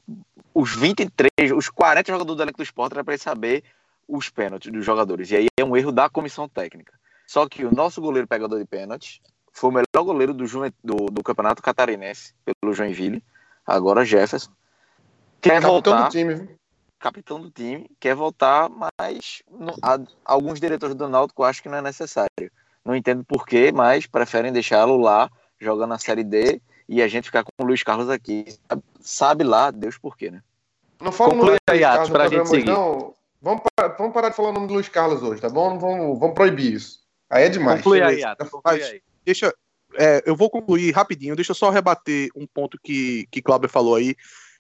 os 23, os 40 jogadores do elenco do esporte era para ele saber os pênaltis dos jogadores. E aí é um erro da comissão técnica. Só que o nosso goleiro pegador de pênalti foi o melhor goleiro do, do, do Campeonato Catarinense, pelo Joinville. Agora Jefferson. Quer
Capitão
voltar.
do time, viu?
Capitão do time, quer voltar, mas no- a- alguns diretores do Náutico acham que não é necessário. Não entendo por quê, mas preferem deixá-lo lá, jogando na Série D, e a gente ficar com o Luiz Carlos aqui. Sabe, sabe lá, Deus por quê, né?
Não fala o
Conclui
nome do
aí,
Luiz
Atos, pra gente seguir.
não. Vamos, pa- vamos parar de falar o nome do Luiz Carlos hoje, tá bom? Vamos, vamos proibir isso. Aí é demais.
Conclui aí. Atos. Conclui aí.
Deixa, é, eu vou concluir rapidinho, deixa eu só rebater um ponto que, que Cláudio falou aí.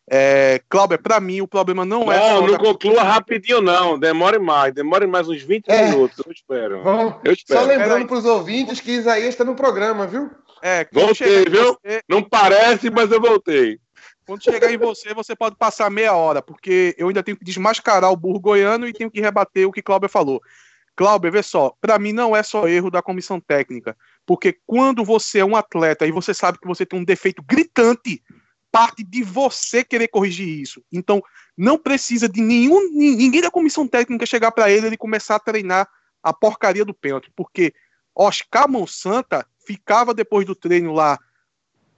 É, Cláudio, pra mim o problema não, é
Não,
só
não
da-
conclua rapidinho, não. Demore mais. Demore mais uns 20
É.
minutos. Eu espero.
Vamos,
Eu
só
espero.
lembrando
Peraí.
pros ouvintes que Isaías está no programa, viu?
É,
Voltei, viu?
você,
Não parece, mas eu voltei.
quando chegar em você, você pode passar meia hora, porque eu ainda tenho que desmascarar o burro goiano e tenho que rebater o que Cláudio falou. Cláudio, vê só, pra mim não é só erro da comissão técnica, porque quando você é um atleta e você sabe que você tem um defeito gritante, parte de você querer corrigir isso. Então, não precisa de nenhum ni- ninguém da comissão técnica chegar pra ele e começar a treinar a porcaria do pênalti, porque Oscar Monsanta ficava depois do treino lá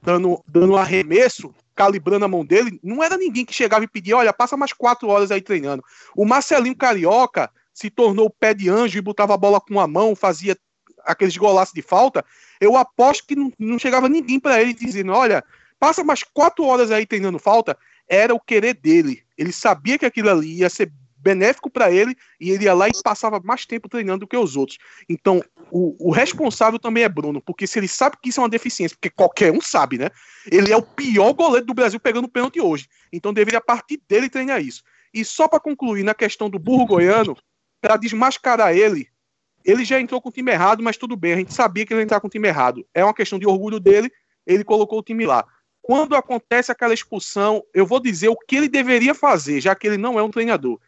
dando, dando arremesso, calibrando a mão dele, não era ninguém que chegava e pedia, olha, passa mais quatro horas aí treinando. O Marcelinho Carioca se tornou pé de anjo e botava a bola com a mão, fazia aqueles golaços de falta. Eu aposto que não, não chegava ninguém para ele dizendo, olha, passa mais quatro horas aí treinando falta. Era o querer dele. Ele sabia que aquilo ali ia ser benéfico para ele e ele ia lá e passava mais tempo treinando do que os outros. Então, o, o responsável também é Bruno, porque se ele sabe que isso é uma deficiência, porque qualquer um sabe, né? Ele é o pior goleiro do Brasil pegando pênalti hoje. Então deveria partir dele treinar isso. E só para concluir na questão do burro goiano, para desmascarar ele, ele já entrou com o time errado, mas tudo bem, a gente sabia que ele ia entrar com o time errado. É uma questão de orgulho dele, ele colocou o time lá. Quando acontece aquela expulsão, eu vou dizer o que ele deveria fazer, já que ele não é um treinador.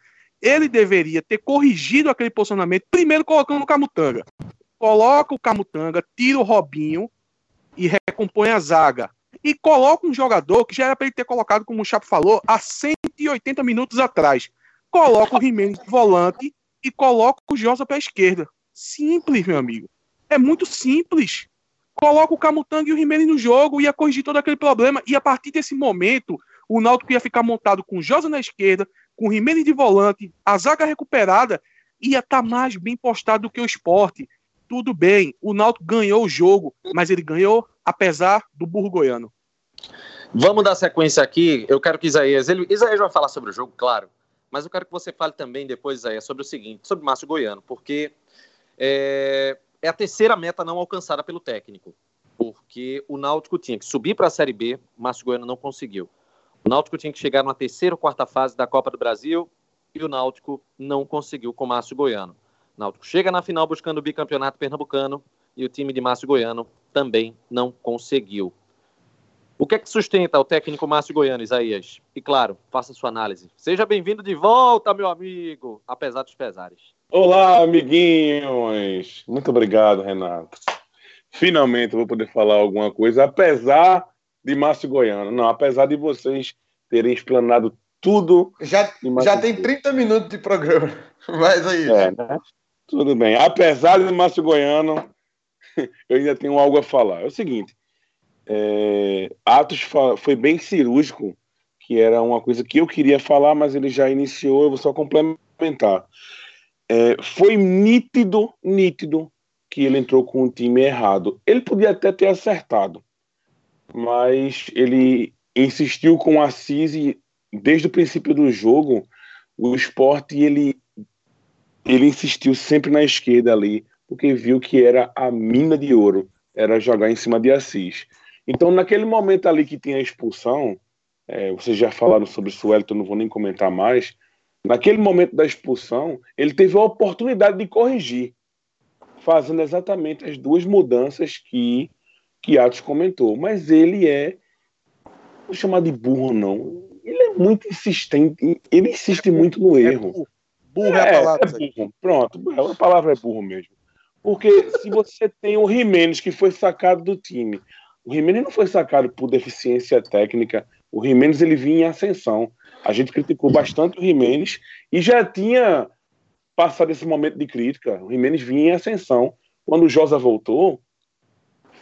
Ele deveria ter corrigido aquele posicionamento, primeiro colocando o Camutanga. Coloca o Camutanga, tira o Robinho e recompõe a zaga. E coloca um jogador que já era para ele ter colocado, como o Chapo falou, há 180 minutos atrás. Coloca o Jimenez de volante e coloca o Josa para a esquerda. Simples, meu amigo. É muito simples. Coloca o Camutanga e o Jimenez no jogo, ia corrigir todo aquele problema. E a partir desse momento, o Náutico ia ficar montado com o Josa na esquerda, com o Jimenez de volante, a zaga recuperada, ia estar mais bem postado do que o esporte. Tudo bem, o Náutico ganhou o jogo, mas ele ganhou apesar do burro goiano.
Vamos dar sequência aqui. Eu quero que Isaías. Ele, Isaías vai falar sobre o jogo, claro. Mas eu quero que você fale também depois, Isaías, sobre o seguinte, sobre Márcio Goiano, porque é, é a terceira meta não alcançada pelo técnico. Porque o Náutico tinha que subir para a Série B, Márcio Goiano não conseguiu. O Náutico tinha que chegar na terceira ou quarta fase da Copa do Brasil e o Náutico não conseguiu com Márcio Goiano. O Náutico chega na final buscando o bicampeonato pernambucano e o time de Márcio Goiano também não conseguiu. O que é que sustenta o técnico Márcio Goiano, Isaías? E claro, faça sua análise. Seja bem-vindo de volta, meu amigo, apesar dos pesares.
Olá, amiguinhos. Muito obrigado, Renato. Finalmente eu vou poder falar alguma coisa, apesar de Márcio Goiano. Não, apesar de vocês terem explanado tudo.
Já, já tem
Goiano.
30 minutos de programa. Mas aí.
É, né? Tudo bem. Apesar de Márcio Goiano, eu ainda tenho algo a falar. É o seguinte: é, Atos foi bem cirúrgico, que era uma coisa que eu queria falar, mas ele já iniciou, eu vou só complementar. É, foi nítido, nítido, que ele entrou com o time errado. Ele podia até ter acertado, mas ele insistiu com o Assis e desde o princípio do jogo, o esporte ele ele insistiu sempre na esquerda ali, porque viu que era a mina de ouro, era jogar em cima de Assis. Então, naquele momento ali que tinha a expulsão, é, vocês já falaram sobre o Suelton, não vou nem comentar mais. Naquele momento da expulsão, ele teve a oportunidade de corrigir, fazendo exatamente as duas mudanças que, que Atos comentou. Mas ele é, vou chamar de burro, não. Ele é muito insistente, ele insiste muito no
É
erro.
burro. Burro é, a palavra.
É burro. Pronto, a palavra é burro mesmo. Porque se você tem o Jimenez que foi sacado do time, o Jimenez não foi sacado por deficiência técnica, o Jimenez ele vinha em ascensão. A gente criticou bastante o Jimenez e já tinha passado esse momento de crítica. O Jimenez vinha em ascensão. Quando o Josa voltou,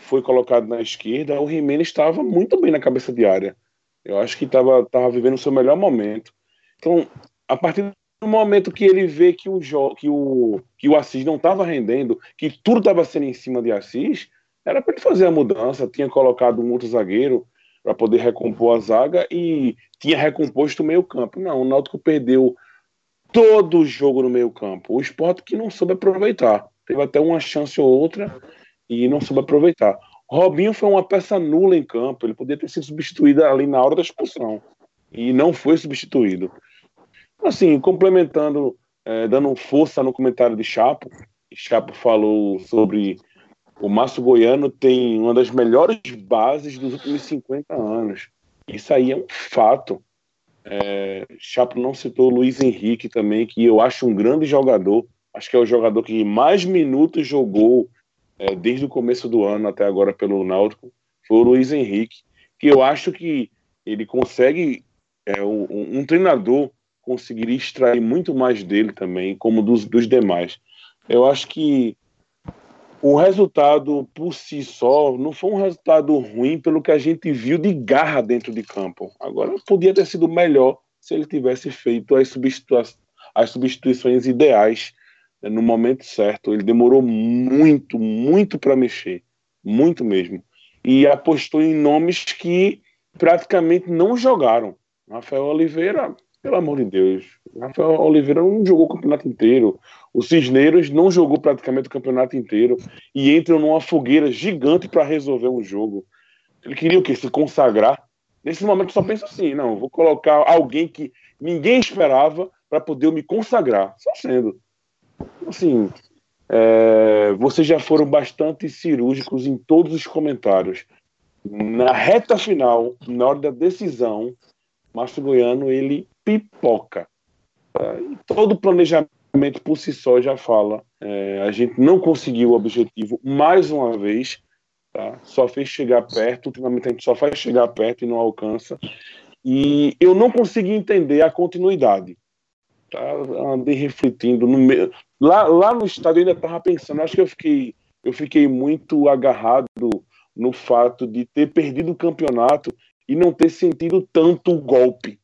foi colocado na esquerda, o Jimenez estava muito bem na cabeça de área. Eu acho que estava tava vivendo o seu melhor momento. Então, a partir do momento que ele vê que o, que o, que o Assis não estava rendendo, que tudo estava sendo em cima de Assis, era para ele fazer a mudança. Tinha colocado um outro zagueiro para poder recompor a zaga e tinha recomposto o meio-campo. Não, o Náutico perdeu todo o jogo no meio-campo. O esporte que não soube aproveitar. Teve até uma chance ou outra e não soube aproveitar. Robinho foi uma peça nula em campo. Ele poderia ter sido substituído ali na hora da expulsão e não foi substituído. Assim, complementando, é, dando força no comentário de Chapo, Chapo falou sobre o Márcio Goiano tem uma das melhores bases dos últimos 50 anos. Isso aí é um fato. É, Chapo não citou o Luiz Henrique também, que eu acho um grande jogador. Acho que é o jogador que mais minutos jogou é, desde o começo do ano até agora pelo Náutico. Foi o Luiz Henrique, que eu acho que ele consegue, é, um, um treinador conseguiria extrair muito mais dele também, como dos, dos demais. Eu acho que o resultado por si só não foi um resultado ruim pelo que a gente viu de garra dentro de campo. Agora, podia ter sido melhor se ele tivesse feito as, as substituições ideais né, no momento certo. Ele demorou muito, muito para mexer, muito mesmo. E apostou em nomes que praticamente não jogaram. Rafael Oliveira pelo amor de Deus. Rafael Oliveira não jogou o campeonato inteiro. O Cisneiros não jogou praticamente o campeonato inteiro. E entra numa fogueira gigante para resolver um jogo. Ele queria o quê? Se consagrar. Nesse momento só pensa assim: não, vou colocar alguém que ninguém esperava para poder me consagrar. Só sendo. Assim, é, vocês já foram bastante cirúrgicos em todos os comentários. Na reta final, na hora da decisão, Márcio Goiano ele pipoca. Tá? Todo o planejamento por si só já fala. É, a gente não conseguiu o objetivo mais uma vez, tá? só fez chegar perto. Ultimamente a gente só faz chegar perto e não alcança. E eu não consegui entender a continuidade. Tá? Andei refletindo. No me... lá, lá no estádio eu ainda estava pensando, acho que eu fiquei, eu fiquei muito agarrado no fato de ter perdido o campeonato e não ter sentido tanto o golpe.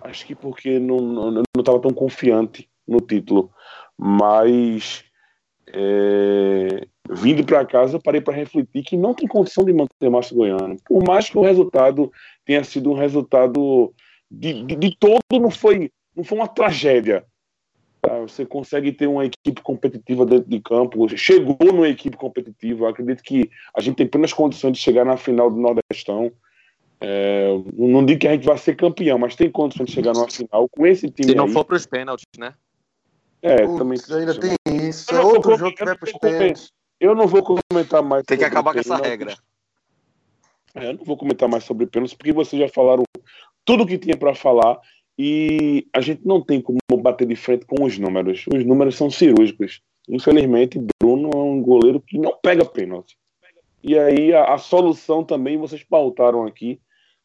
Acho que porque não estava tão confiante no título. Mas é, vindo para casa, eu parei para refletir que não tem condição de manter Márcio Goiano. Por mais que o resultado tenha sido um resultado de, de, de todo, não foi, não foi uma tragédia. Tá? Você consegue ter uma equipe competitiva dentro de campo. Chegou numa equipe competitiva. Acredito que a gente tem plenas condições de chegar na final do Nordestão. É, não digo que a gente vai ser campeão, mas tem condições de chegar numa final com esse time.
Se não
aí.
for para os pênaltis, né?
É,
Putz,
também.
ainda tem isso. É outro
com-
jogo que vai para os pênaltis.
Eu não vou comentar mais.
Tem que acabar com essa regra.
É, eu não vou comentar mais sobre pênaltis, porque vocês já falaram tudo que tinha para falar e a gente não tem como bater de frente com os números. Os números são cirúrgicos. Infelizmente, Bruno é um goleiro que não pega pênalti. E aí a, a solução também vocês pautaram aqui,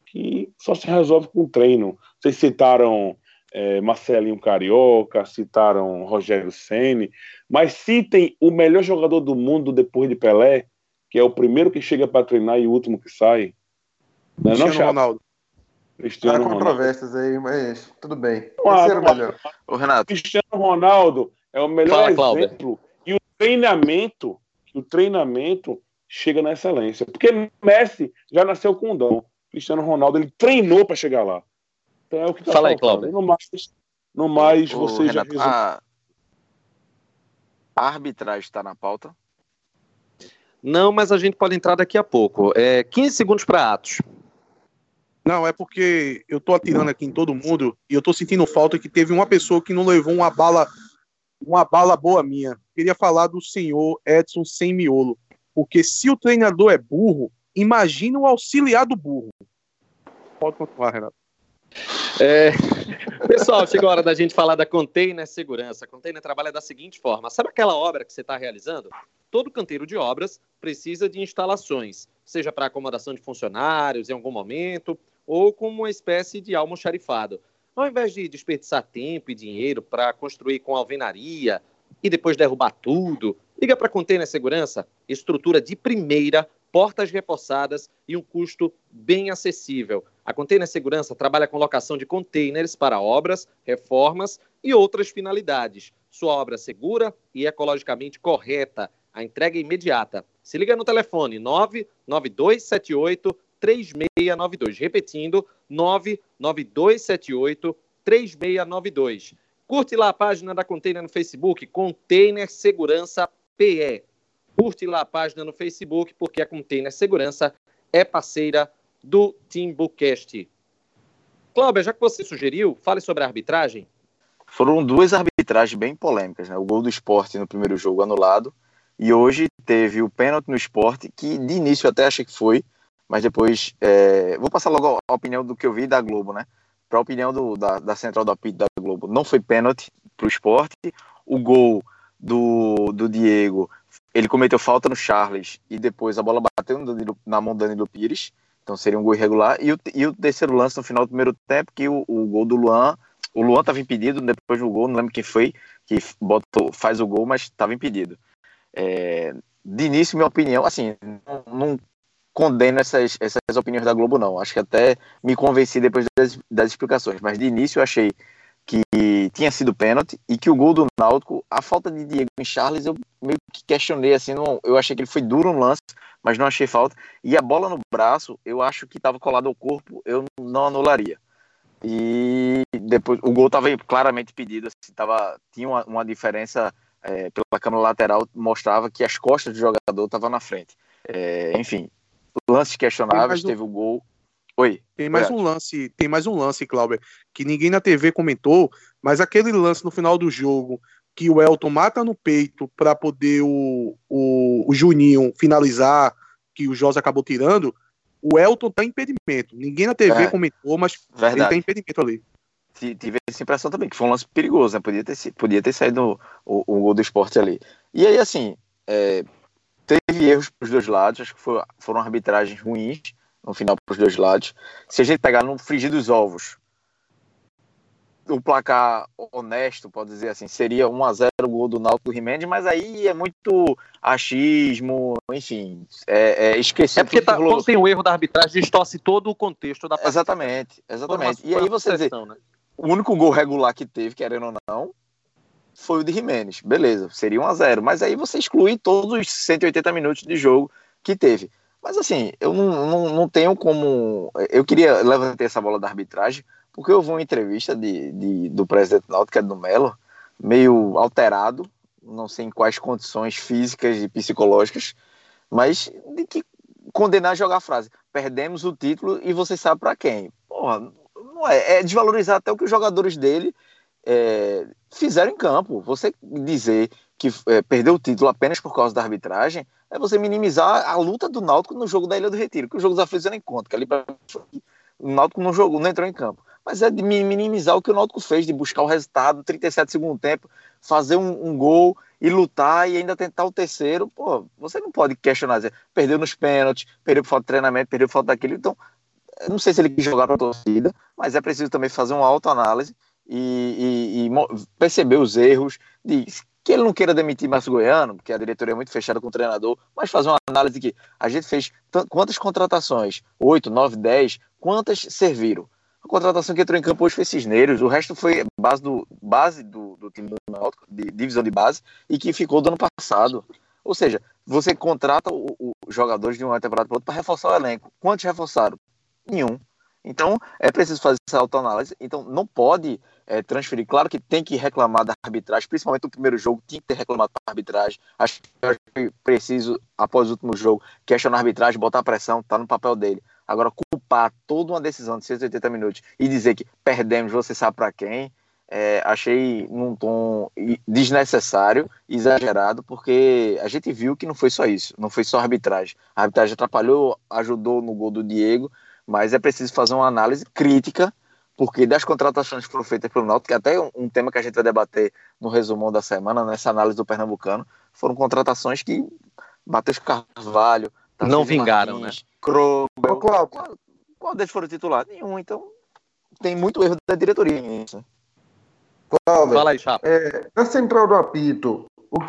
que só se resolve com treino. Vocês citaram é, Marcelinho Carioca, citaram Rogério Ceni, mas citem o melhor jogador do mundo depois de Pelé, que é o primeiro que chega para treinar e o último que sai. Não é não?
Ronaldo.
Há
Cristiano Ronaldo.
controvérsias aí, mas tudo bem.
Há,
Terceiro
há.
melhor.
Ô, Renato,
Cristiano Ronaldo é o melhor
Fala,
exemplo. E o treinamento, o treinamento chega na excelência. Porque Messi já nasceu com um dom. Cristiano Ronaldo ele treinou para chegar lá. Então é o que tá
Fala aí. Cláudio.
No mais, no mais
ô,
você já
Renato
resolveu.
a... a arbitragem está na pauta?
Não, mas a gente pode entrar daqui a pouco. É, 15 segundos para Atos.
Não, é porque eu tô atirando aqui em todo mundo e eu tô sentindo falta que teve uma pessoa que não levou uma bala, uma bala boa minha. Queria falar do senhor Edson sem miolo. Porque se o treinador é burro, imagina o auxiliar do burro. Pode continuar, Renato.
É, Pessoal, chegou a hora da gente falar da Container Segurança. A Container trabalha da seguinte forma: sabe aquela obra que você está realizando? Todo canteiro de obras precisa de instalações, seja para acomodação de funcionários em algum momento, ou como uma espécie de almoxarifado. Ao invés de desperdiçar tempo e dinheiro para construir com alvenaria e depois derrubar tudo, liga para a Container Segurança, estrutura de primeira portas reforçadas e um custo bem acessível. A Container Segurança trabalha com locação de containers para obras, reformas e outras finalidades. Sua obra segura e ecologicamente correta. A entrega é imediata. Se liga no telefone 99278 3692. Repetindo, 99278 3692. Curte lá a página da Container no Facebook, Container Segurança PE. Curte lá a página no Facebook, porque a Container Segurança é parceira do Timbucast. Cláudia, já que você sugeriu, fale sobre a arbitragem.
Foram duas arbitragens bem polêmicas, né? O gol do esporte no primeiro jogo anulado e hoje teve o pênalti no esporte, que de início eu até achei que foi, mas depois. É... Vou passar logo a opinião do que eu vi da Globo, né? Para a opinião do, da, da central apito da Globo. Não foi pênalti para o esporte. O gol do, do Diego, ele cometeu falta no Charles e depois a bola bateu na mão do Danilo Pires. Então seria um gol irregular. E o, e o terceiro lance no final do primeiro tempo, que o, o gol do Luan. O Luan estava impedido depois do gol, não lembro quem foi que botou, faz o gol, mas estava impedido. É, de início, minha opinião, assim, não, não condeno essas, essas opiniões da Globo, não. Acho que até me convenci depois das, das explicações, mas de início eu achei que tinha sido pênalti e que o gol do Náutico, a falta de Diego em Charles, eu meio que questionei assim, não, eu achei que ele foi duro no lance, mas não achei falta. E a bola no braço, eu acho que estava colado ao corpo, eu não anularia. E depois o gol estava claramente pedido, assim, tava, tinha uma, uma diferença é, pela câmera lateral, mostrava que as costas do jogador estavam na frente. É, enfim, lances questionáveis, teve o gol. Oi.
Tem mais um lance, tem mais um lance, Clauber, que ninguém na TV comentou, mas aquele lance no final do jogo que o Elton mata no peito para poder o, o, o, Juninho finalizar, que o José acabou tirando, o Elton tá impedimento. Ninguém na TV é, comentou, mas verdade. ele tá impedimento ali.
Tive essa impressão também, que foi um lance perigoso, né? Podia ter, podia ter saído o, o gol do esporte ali. E aí, assim, é, teve erros para os dois lados, acho que foi, foram arbitragens ruins, no final para os dois lados. Se a gente pegar no frigir dos ovos, o placar honesto, pode dizer assim, seria 1 a 0 o gol do Náutico Rimendes, mas aí é muito achismo, enfim, é, é esquecer.
É porque tá, quando tem o erro da arbitragem, distorce todo o contexto da
partida. Exatamente, exatamente. E aí você dizer, né? o único gol regular que teve, querendo ou não, foi o de Jimenez. Beleza, seria 1 a 0 mas aí você exclui todos os 180 minutos de jogo que teve. Mas assim, eu não, não, não tenho como. Eu queria levantar essa bola da arbitragem, porque vi uma entrevista de, de, do presidente Náutico, do Melo, meio alterado, não sei em quais condições físicas e psicológicas, mas de que condenar jogar a frase. Perdemos o título e você sabe para quem. Porra, não é, é desvalorizar até o que os jogadores dele é, fizeram em campo. Você dizer que é, perdeu o título apenas por causa da arbitragem é você minimizar a luta do Náutico no jogo da Ilha do Retiro, que o jogo dos aflitos eu nem conta, que ali pra... o Náutico não jogou, não entrou em campo. Mas é de minimizar o que o Náutico fez, de buscar o resultado, 37 segundo tempo, fazer um, um, gol e lutar e ainda tentar o terceiro. Pô, você não pode questionar, dizer, perdeu nos pênaltis, perdeu por falta de treinamento, perdeu por falta daquilo. Então, não sei se ele quis jogar para a torcida, mas é preciso também fazer uma autoanálise e, e, e perceber os erros, de que ele não queira demitir Márcio Goiano, porque a diretoria é muito fechada com o treinador, mas fazer uma análise que a gente fez quantas contratações? Oito, nove, dez, quantas serviram? A contratação que entrou em campo hoje foi Cisneiros, o resto foi base do, base do, do time do Náutico, de divisão de base, e que ficou do ano passado. Ou seja, você contrata os jogadores de uma temporada para outra para reforçar o elenco. Quantos reforçaram? Nenhum. Então, é preciso fazer essa autoanálise. Então, não pode é, transferir. Claro que tem que reclamar da arbitragem, principalmente no primeiro jogo, tinha que ter reclamado da arbitragem. Acho que preciso, após o último jogo, questionar a arbitragem, botar pressão, tá no papel dele. Agora, culpar toda uma decisão de 180 minutos e dizer que perdemos, você sabe para quem, é, achei num tom desnecessário, exagerado, porque a gente viu que não foi só isso, não foi só a arbitragem. A arbitragem atrapalhou, ajudou no gol do Diego, mas é preciso fazer uma análise crítica, porque das contratações que foram feitas pelo Náutico, que até um tema que a gente vai debater no resumão da semana, nessa análise do Pernambucano, foram contratações que Matheus Carvalho,
não vingaram, Martins, né?
Krobel, qual, qual, qual deles foram titular? Nenhum, então tem muito erro da diretoria nisso.
Cláudio, Fala aí, Chapa. É, na central do apito,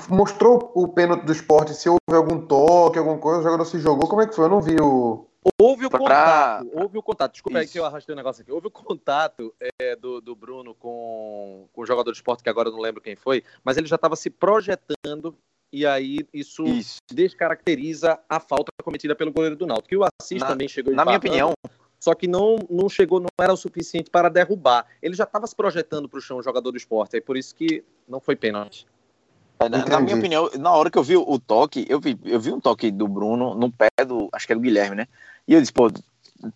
mostrou o pênalti do esporte, se houve algum toque, alguma coisa, o jogador se jogou, como é que foi? Eu não vi o.
Houve o
Pra-
contato, houve o contato. Desculpa aí
Isso.
que eu arrastei o negócio aqui. Houve o contato é, do, do Bruno com, com o jogador de esporte, que agora eu não lembro quem foi, mas ele já estava se projetando e aí isso,
Isso.
descaracteriza a falta cometida pelo goleiro do Náutico. E o Assis
Na-
também chegou
Na minha opinião,
só que não, não chegou, não era o suficiente para derrubar. Ele já estava se projetando para o chão, o jogador do esporte, aí por isso que não foi pênalti.
na, na minha opinião, na hora que eu vi o toque, eu vi, eu vi um toque do Bruno no pé do. Acho que era o Guilherme, né? E eu disse, pô,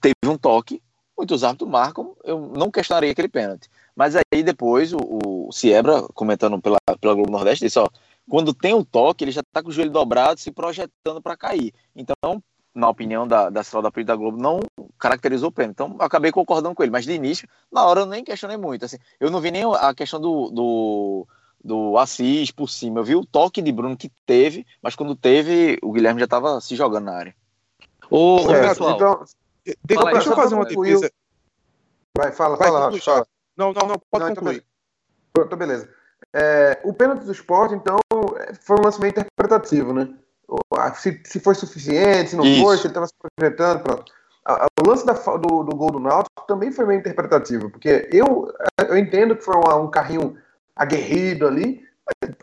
teve um toque, muitos árbitros marcam, eu não questionaria aquele pênalti. Mas aí depois o, o Siebra, comentando pela, pela Globo Nordeste, disse, ó, quando tem o toque, ele já tá com o joelho dobrado, se projetando para cair. Então, na opinião da, da Central da Polícia da Globo, não caracterizou o pênalti. Então, eu acabei concordando com ele. Mas de início, na hora eu nem questionei muito. Assim, eu não vi nem a questão do, do, do Assis por cima. Eu vi o toque de Bruno que teve, mas quando teve, o Guilherme já estava se jogando na área.
Ô, ô,
É,
pessoal,
então,
De-
Fala aí,
deixa eu fazer uma defesa.
vai, fala,
Vai,
fala,
conclui,
fala.
Não, não, não, pode
Não, então
concluir.
Então, beleza. É, o pênalti do esporte, então, é, foi um lance meio interpretativo, né? A- Se, se foi suficiente, se não
Isso.
foi, se ele estava se projetando, pronto. A- a- o lance da do, do gol do Náutico também foi meio interpretativo, porque eu, eu entendo que foi uma- um carrinho aguerrido ali,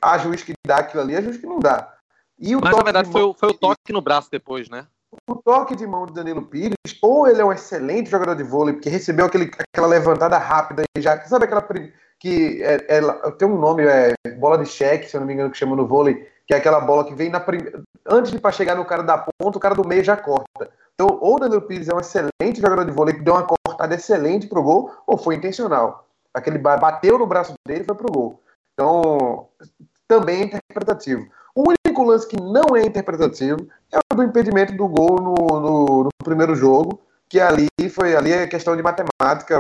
há juiz que dá aquilo ali, há juiz que não dá. E o
mas na verdade
de
foi, o- foi o toque no braço depois, né?
o toque de mão de Danilo Pires, ou ele é um excelente jogador de vôlei, porque recebeu aquele, aquela levantada rápida e já. Sabe aquela. Que é, é- tem um nome, é bola de cheque, se eu não me engano, que chama no vôlei, que é aquela bola que vem na prim... Antes de para chegar no cara da ponta, o cara do meio já corta. Então, ou o Danilo Pires é um excelente jogador de vôlei que deu uma cortada excelente pro gol, ou foi intencional. Aquele ba- bateu no braço dele e foi pro gol. Então, também é interpretativo. O único lance que não é interpretativo é o do impedimento do gol no, no- no primeiro jogo, que ali foi ali é questão de matemática,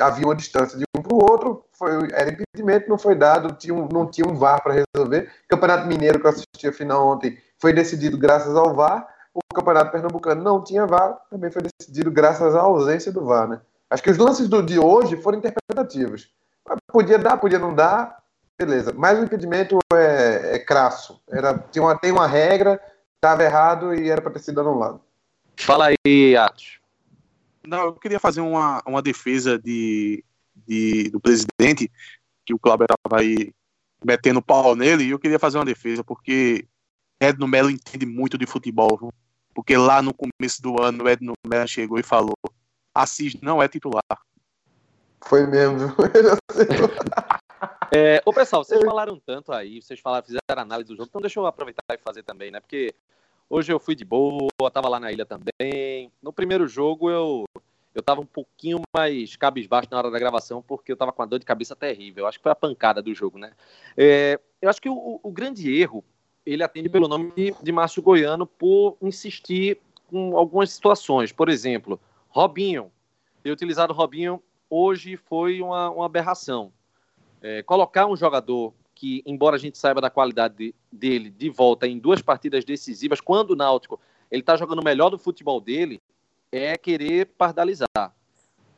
havia uma distância de outro, foi, era impedimento, não foi dado, tinha um- não tinha um VAR para resolver. O Campeonato Mineiro, que eu assisti a final ontem, foi decidido graças ao VAR. O Campeonato Pernambucano não tinha VAR, também foi decidido graças à ausência do VAR. Né? Acho que os lances do, de hoje foram interpretativos. Podia dar, podia não dar, beleza. Mas o impedimento é, é crasso. Era, tinha uma, tem uma regra, estava errado e era para ter sido anulado.
Fala aí, Atos.
Não, eu queria fazer uma, uma defesa de, de- do presidente, que o Cláudio estava aí metendo pau nele, e eu queria fazer uma defesa, porque Edno Melo entende muito de futebol, viu? porque lá no começo do ano o Edno Melo chegou e falou: Assis não é titular.
Foi mesmo, viu? Acertou.
É, ô, pessoal, vocês falaram tanto aí, vocês falaram, fizeram análise do jogo, então deixa eu aproveitar e fazer também, né? Porque hoje eu fui de boa, tava lá na ilha também. No primeiro jogo eu eu tava um pouquinho mais cabisbaixo na hora da gravação, porque eu tava com uma dor de cabeça terrível. Acho que foi a pancada do jogo, né? É, eu acho que o, o grande erro, ele atende pelo nome de, de Márcio Goiano por insistir com algumas situações. Por exemplo, Robinho. Ter utilizado Robinho hoje foi uma, uma aberração. É, colocar um jogador que, embora a gente saiba da qualidade de- dele, de volta em duas partidas decisivas, quando o Náutico ele está jogando melhor do futebol dele, é querer pardalizar.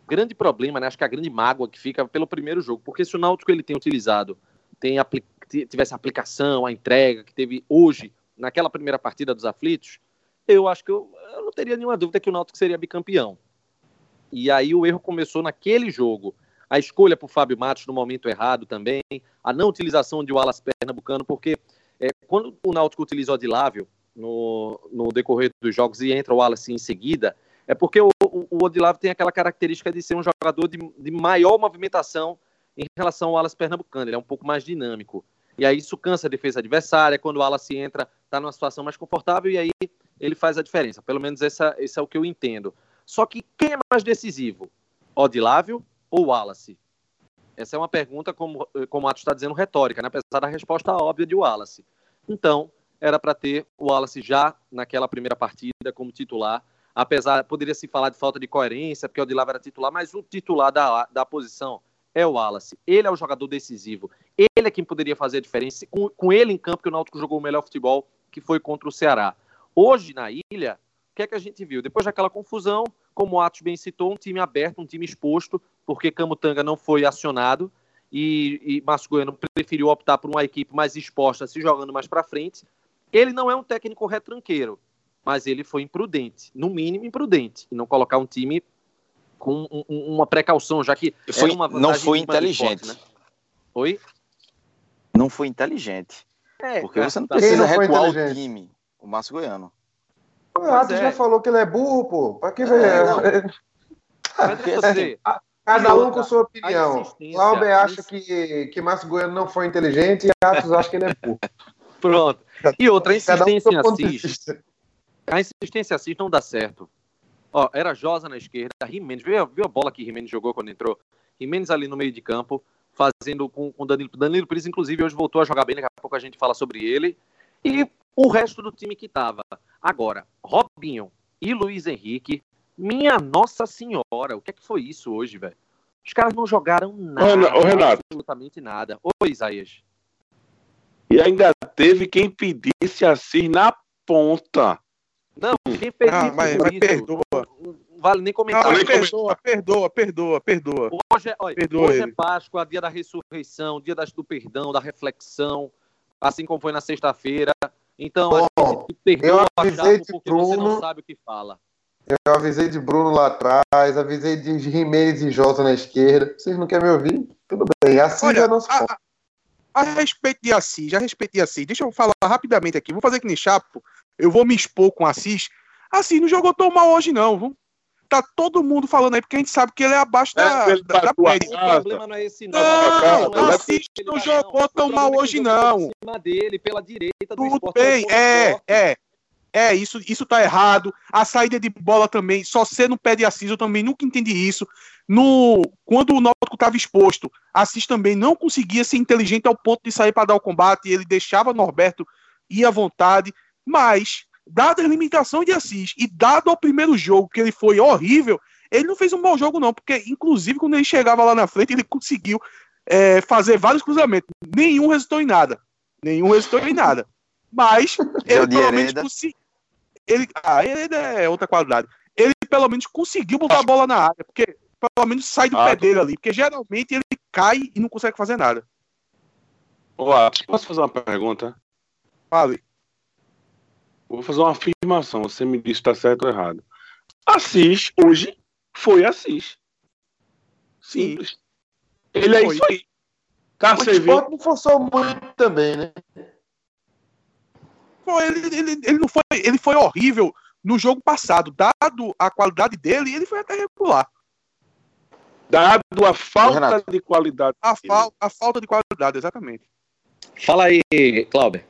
Grande problema, né? Acho que a grande mágoa que fica pelo primeiro jogo, porque se o Náutico ele tem utilizado, tem apli- tivesse a aplicação, a entrega que teve hoje naquela primeira partida dos aflitos, eu acho que eu, eu não teria nenhuma dúvida que o Náutico seria bicampeão. E aí o erro começou naquele jogo a escolha por Fábio Matos no momento errado também, a não utilização de Wallace Pernambucano, porque é, quando o Náutico utiliza o Odilável no, no decorrer dos jogos e entra o Wallace em seguida, é porque o, o, o tem aquela característica de ser um jogador de, de maior movimentação em relação ao Wallace Pernambucano, ele é um pouco mais dinâmico. E aí isso cansa a defesa adversária, quando o Wallace entra, está numa situação mais confortável e aí ele faz a diferença. Pelo menos essa, esse é o que eu entendo. Só que quem é mais decisivo? Odilável ou Wallace? Essa é uma pergunta, como, como o Atos está dizendo, retórica, né? apesar da resposta óbvia de Wallace. Então, era para ter o Wallace já naquela primeira partida como titular, apesar, poderia se falar de falta de coerência, porque o Odilável era titular, mas o titular da, da posição é o Wallace. Ele é o jogador decisivo. Ele é quem poderia fazer a diferença. Com, com ele em campo, que o Náutico jogou o melhor futebol, que foi contra o Ceará. Hoje, na ilha, o que é que a gente viu? Depois daquela confusão, como o Atos bem citou, um time aberto, um time exposto, porque Camutanga não foi acionado. e, e Márcio Goiano preferiu optar por uma equipe mais exposta, se jogando mais para frente. Ele não é um técnico retranqueiro, mas ele foi imprudente, no mínimo imprudente, e não colocar um time com um, um, uma precaução, já que
foi, não foi inteligente. Esporte, né?
Oi?
Não foi inteligente. É, porque você não
Quem
precisa recuar o time, o Márcio Goiano.
O Renato
é.
já falou que ele é burro, pô. Pra que.
É, Porque,
vou dizer,
Cada um com sua opinião.
insistência-
Glauber acha que, que Márcio Goiano não foi inteligente e Atos acha que ele é burro.
pronto. E outra, a
Cada um com
A insistência assim não dá certo. Ó, era Josa na esquerda, Jimenez, viu, a- viu a bola que Jimenez jogou quando entrou? Jimenez ali no meio de campo, fazendo com o Danilo. Danilo Pires, inclusive, hoje voltou a jogar bem, daqui a pouco a gente fala sobre ele. E o resto do time que tava. Agora, Robinho e Luiz Henrique, minha Nossa Senhora, o que é que foi isso hoje, velho? Os caras não jogaram nada.
Ô, Renato.
Absolutamente nada. Oi, Isaías.
E ainda teve quem pedisse assim na ponta.
Não, quem pediu
Ah, mas, mas perdoa.
Não vale nem
Não,
comentar.
nem
perdoa, perdoa, perdoa, perdoa.
Hoje, é, olha,
Perdoa
hoje é. Páscoa, dia da ressurreição, dia das- do perdão, da reflexão, assim como foi na sexta-feira. Então,
Bom,
perdoa
eu
o
avisei de
porque você não
Bruno.
sabe o que fala.
Eu avisei de Bruno lá atrás, avisei de Jimenez e Jota na esquerda. Vocês não querem me ouvir? Tudo bem. Assim
Olha,
é nosso
a,
ponto.
a- a respeito de Assis, a respeito de Assis, deixa eu falar rapidamente aqui. Vou fazer que nem Chapo. Eu vou me expor com Assis. Assis não jogou tão mal hoje, não. viu? Tá todo mundo falando aí, porque a gente sabe que ele é abaixo da,
É, ele
da, da
bateu a
média.
O problema não é esse, não.
Não,
Casa,
Não é
Assis não
tá,
jogou
O
tão mal
é
hoje,
jogou
não.
Cima dele, pela direita do
Tudo
esporte.
bem, é, é. É, isso, isso tá errado. A saída de bola também, só ser no pé de Assis, eu também nunca entendi isso. No, quando o Náutico estava exposto, Assis também não conseguia ser inteligente ao ponto de sair para dar o combate, ele deixava Norberto ir à vontade, mas, dada a limitação de Assis e dado ao primeiro jogo, que ele foi horrível, ele não fez um mau jogo não, porque inclusive quando ele chegava lá na frente, ele conseguiu é, fazer vários cruzamentos. Nenhum resultou em nada. Nenhum resultou em nada. Mas ele pelo menos conseguiu. Ele, ah, ele é outra qualidade. Ele pelo menos conseguiu botar a bola na área, porque pelo menos sai do
Ah,
pé
tô-
dele ali, porque geralmente ele cai e não consegue fazer nada.
Atos, posso fazer uma pergunta?
Fale.
Vou fazer uma afirmação. Você me diz se está certo ou errado. Assis, hoje, foi Assis. Simples. Ele é
Foi.
isso aí. Tá
O esporte não forçou muito também, né?
Pô, ele, ele, ele não foi, ele foi horrível no jogo passado. Dado a qualidade dele, ele foi até regular.
Dado a falta
Renato.
de qualidade.
A, fal, a falta de qualidade, exatamente.
Fala aí, Clauber.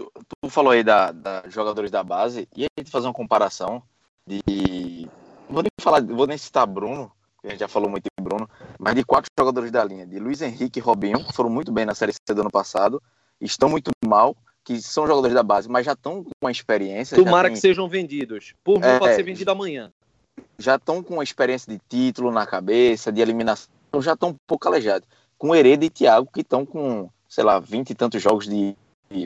Tu, tu falou aí da, da jogadores da base, e a gente fazer uma comparação de. Não vou nem falar, vou nem citar Bruno, que a gente já falou muito de Bruno, mas de quatro jogadores da linha, de Luiz Henrique e Robinho, que foram muito bem na Série C do ano passado, estão muito mal, que são jogadores da base, mas já estão com uma experiência.
Tomara
tem-
que sejam vendidos. Por mim,
É,
pode ser vendido amanhã.
já estão com uma experiência de título na cabeça, de eliminação, já estão um pouco aleijados. Com Hereda e Thiago, que estão com, sei lá, 20 e tantos jogos de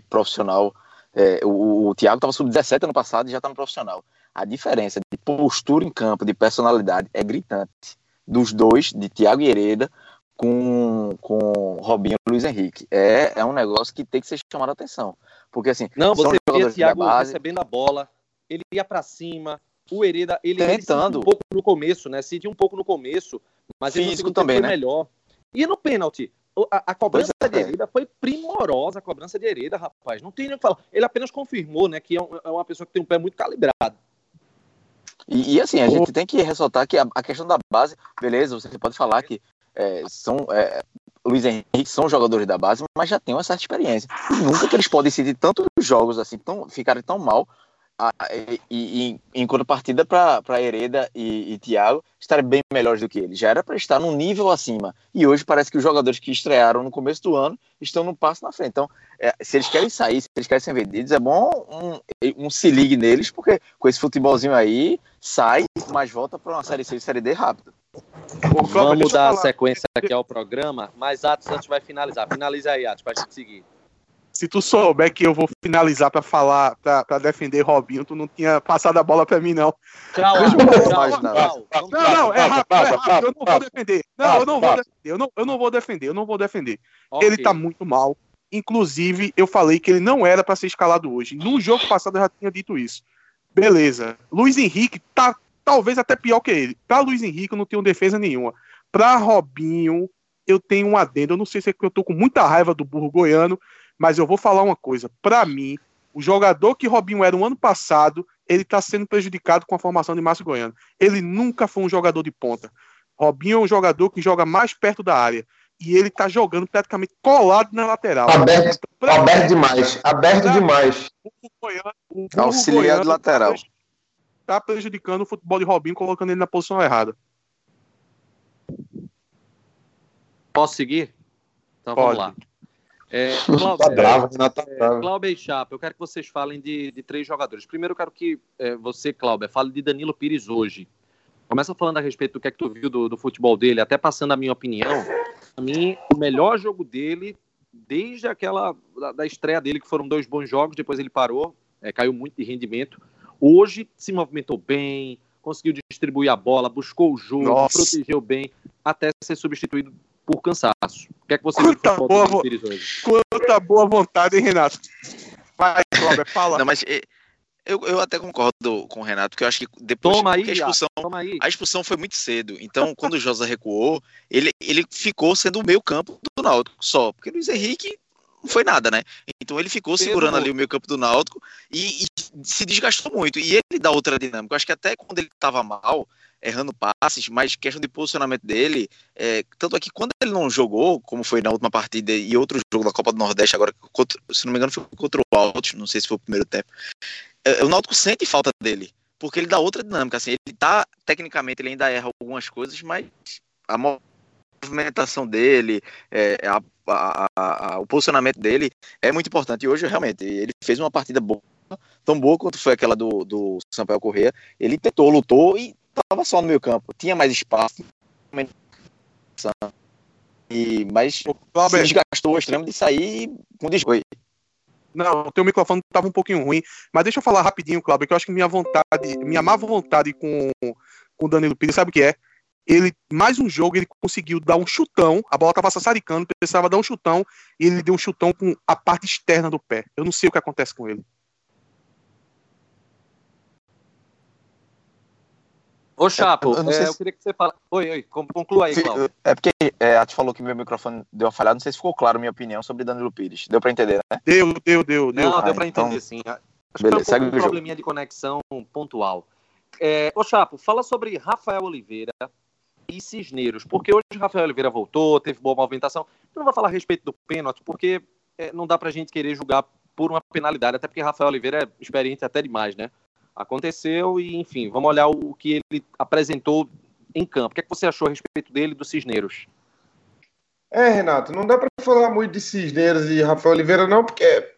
profissional. É, o, o Thiago estava sub-17 ano passado e já está no profissional. A diferença de postura em campo, de personalidade, é gritante. Dos dois, de Thiago e Hereda, com, com Robinho e Luiz Henrique. É, é um negócio que tem que ser chamado a atenção. Porque, assim,
Não, você
da
Thiago
base.
recebendo a bola, ele ia pra cima, o Hereda, ele, ele
Tentando.
um pouco no começo, né? Sentiu um pouco no começo, mas ele
Físico
tempo
também, né?
melhor. E no pênalti, a, a cobrança
é.
de Hereda foi primorosa, a cobrança de Hereda, rapaz. Não tem nem o que falar. Ele apenas confirmou, né, que é, um- é uma pessoa que tem um pé muito calibrado.
E, e, assim, a gente tem que ressaltar que a, a questão da base, beleza, você pode falar que é, são. É, Luiz Henrique são jogadores da base, mas já têm uma certa experiência. E nunca que eles podem decidir tantos jogos assim, tão, ficarem tão mal, a- e, e, em contrapartida para Hereda e, e Thiago estarem bem melhores do que eles. Já era para estar num nível acima. E hoje parece que os jogadores que estrearam no começo do ano estão num passo na frente. Então, é, se eles querem sair, se eles querem ser vendidos, é bom um, um se ligue neles, porque com esse futebolzinho aí, sai, mas volta para uma série C e série D rápido.
Ô, Cláudio,
Vamos dar
falar.
sequência aqui ao programa, mas Atos antes vai finalizar. Finaliza aí, Atos, pra gente seguir.
Se tu souber que eu vou finalizar pra falar, pra, pra defender Robinho, tu não tinha passado a bola pra mim, não.
Calma,
Não,
calma,
não.
calma.
Não, não, é rápido, é rápido, eu não vou defender. Não, eu não vou defender, eu não, eu não vou defender, eu não vou defender. Ele
Ok.
tá muito mal. Inclusive, eu falei que ele não era pra ser escalado hoje. No jogo passado eu já tinha dito isso. Beleza. Luiz Henrique tá talvez até pior que ele. Pra Luiz Henrique eu não tenho defesa nenhuma. Pra Robinho, eu tenho um adendo. Eu não sei se é que eu tô com muita raiva do burro goiano, mas eu vou falar uma coisa. Pra mim, o jogador que Robinho era no ano passado, ele tá sendo prejudicado com a formação de Márcio Goiano. Ele nunca foi um jogador de ponta. Robinho é um jogador que joga mais perto da área. E ele tá jogando praticamente colado na lateral.
Aberto,
Pra
aberto
mim,
demais. Aberto
Pra-
demais.
o Goiano- o
Auxiliar
Goiano
de lateral.
Tá prejudicando o futebol de Robinho, colocando ele na posição errada.
Posso seguir? Então
Pode.
vamos lá. É,
Tá
Cláudio,
Renato tá bravo.
Cláudio e Chapa, eu quero que vocês falem de, de três jogadores. Primeiro, eu quero que é, você, Cláudio, fale de Danilo Pires hoje. Começa falando a respeito do que é que tu viu do, do futebol dele, até passando a minha opinião. Pra mim, o melhor jogo dele, desde aquela da, da estreia dele, que foram dois bons jogos, depois ele parou, é, caiu muito de rendimento. Hoje se movimentou bem, conseguiu distribuir a bola, buscou o jogo,
Nossa.
protegeu bem, até ser substituído por cansaço. O que é que você
Quanta boa vo-? Quanta boa vontade, hein, Renato? Vai, Cláudio, fala.
Não, mas eh, eu, eu até concordo com o Renato, porque eu acho que depois
Toma aí,
a expulsão,
Toma aí.
a expulsão foi muito cedo. Então, quando o Josa recuou, ele, ele ficou sendo o meio campo do Náutico só, porque o Luiz Henrique não foi nada, né? Então ele ficou
Pedro-
segurando ali o meio campo do Náutico e, e se desgastou muito. E ele dá outra dinâmica. Eu acho que até quando ele estava mal, errando passes, mas questão de posicionamento dele, é, tanto é que quando ele não jogou, como foi na última partida e outro jogo da Copa do Nordeste, agora, contra- se não me engano, foi contra o Altos, não sei se foi o primeiro tempo. É, o Náutico sente falta dele, porque ele dá outra dinâmica. Assim, ele tá, tecnicamente, ele ainda erra algumas coisas, mas a movimentação dele, é, a- a- a- o posicionamento dele é muito importante. E hoje, realmente, ele fez uma partida boa, tão boa quanto foi aquela do, do Sampaio Corrêa. Ele tentou, lutou e tava só no meio campo. Tinha mais espaço. E, mas se desgastou ao extremo de sair com desgosto.
Não, o teu microfone estava um pouquinho ruim, mas deixa eu falar rapidinho, Cláudio, que eu acho que minha vontade, minha má vontade com, com o Danilo Pires, sabe o que é? Ele, mais um jogo, ele conseguiu dar um chutão, a bola estava sassaricando, precisava dar um chutão, e ele deu um chutão com a parte externa do pé. Eu não sei o que acontece com ele.
Ô, Chapo,
Eu- eu
é, eu queria que você falasse. Oi, oi, con- conclua aí, Cláudio.
É porque é, a gente falou que meu microfone deu uma falhada, não sei se ficou claro a minha opinião sobre Danilo Pires. Deu pra entender, né?
Deu, deu, deu, deu.
Não,
Ah,
deu pra
então-
entender, sim. Acho que
Beleza,
um,
segue
pouco
o
um
jogo.
probleminha de conexão pontual. É, ô, Chapo, fala sobre Rafael Oliveira e Cisneiros, porque hoje Rafael Oliveira voltou, teve boa movimentação. Eu não vou falar a respeito do pênalti, porque é, não dá pra gente querer julgar por uma penalidade, até porque Rafael Oliveira é experiente até demais, né? Aconteceu e, enfim, vamos olhar o, que ele apresentou em campo. O que, é que você achou a respeito dele e do Cisneiros?
É, Renato, não dá pra falar muito de Cisneiros e Rafael Oliveira, não, porque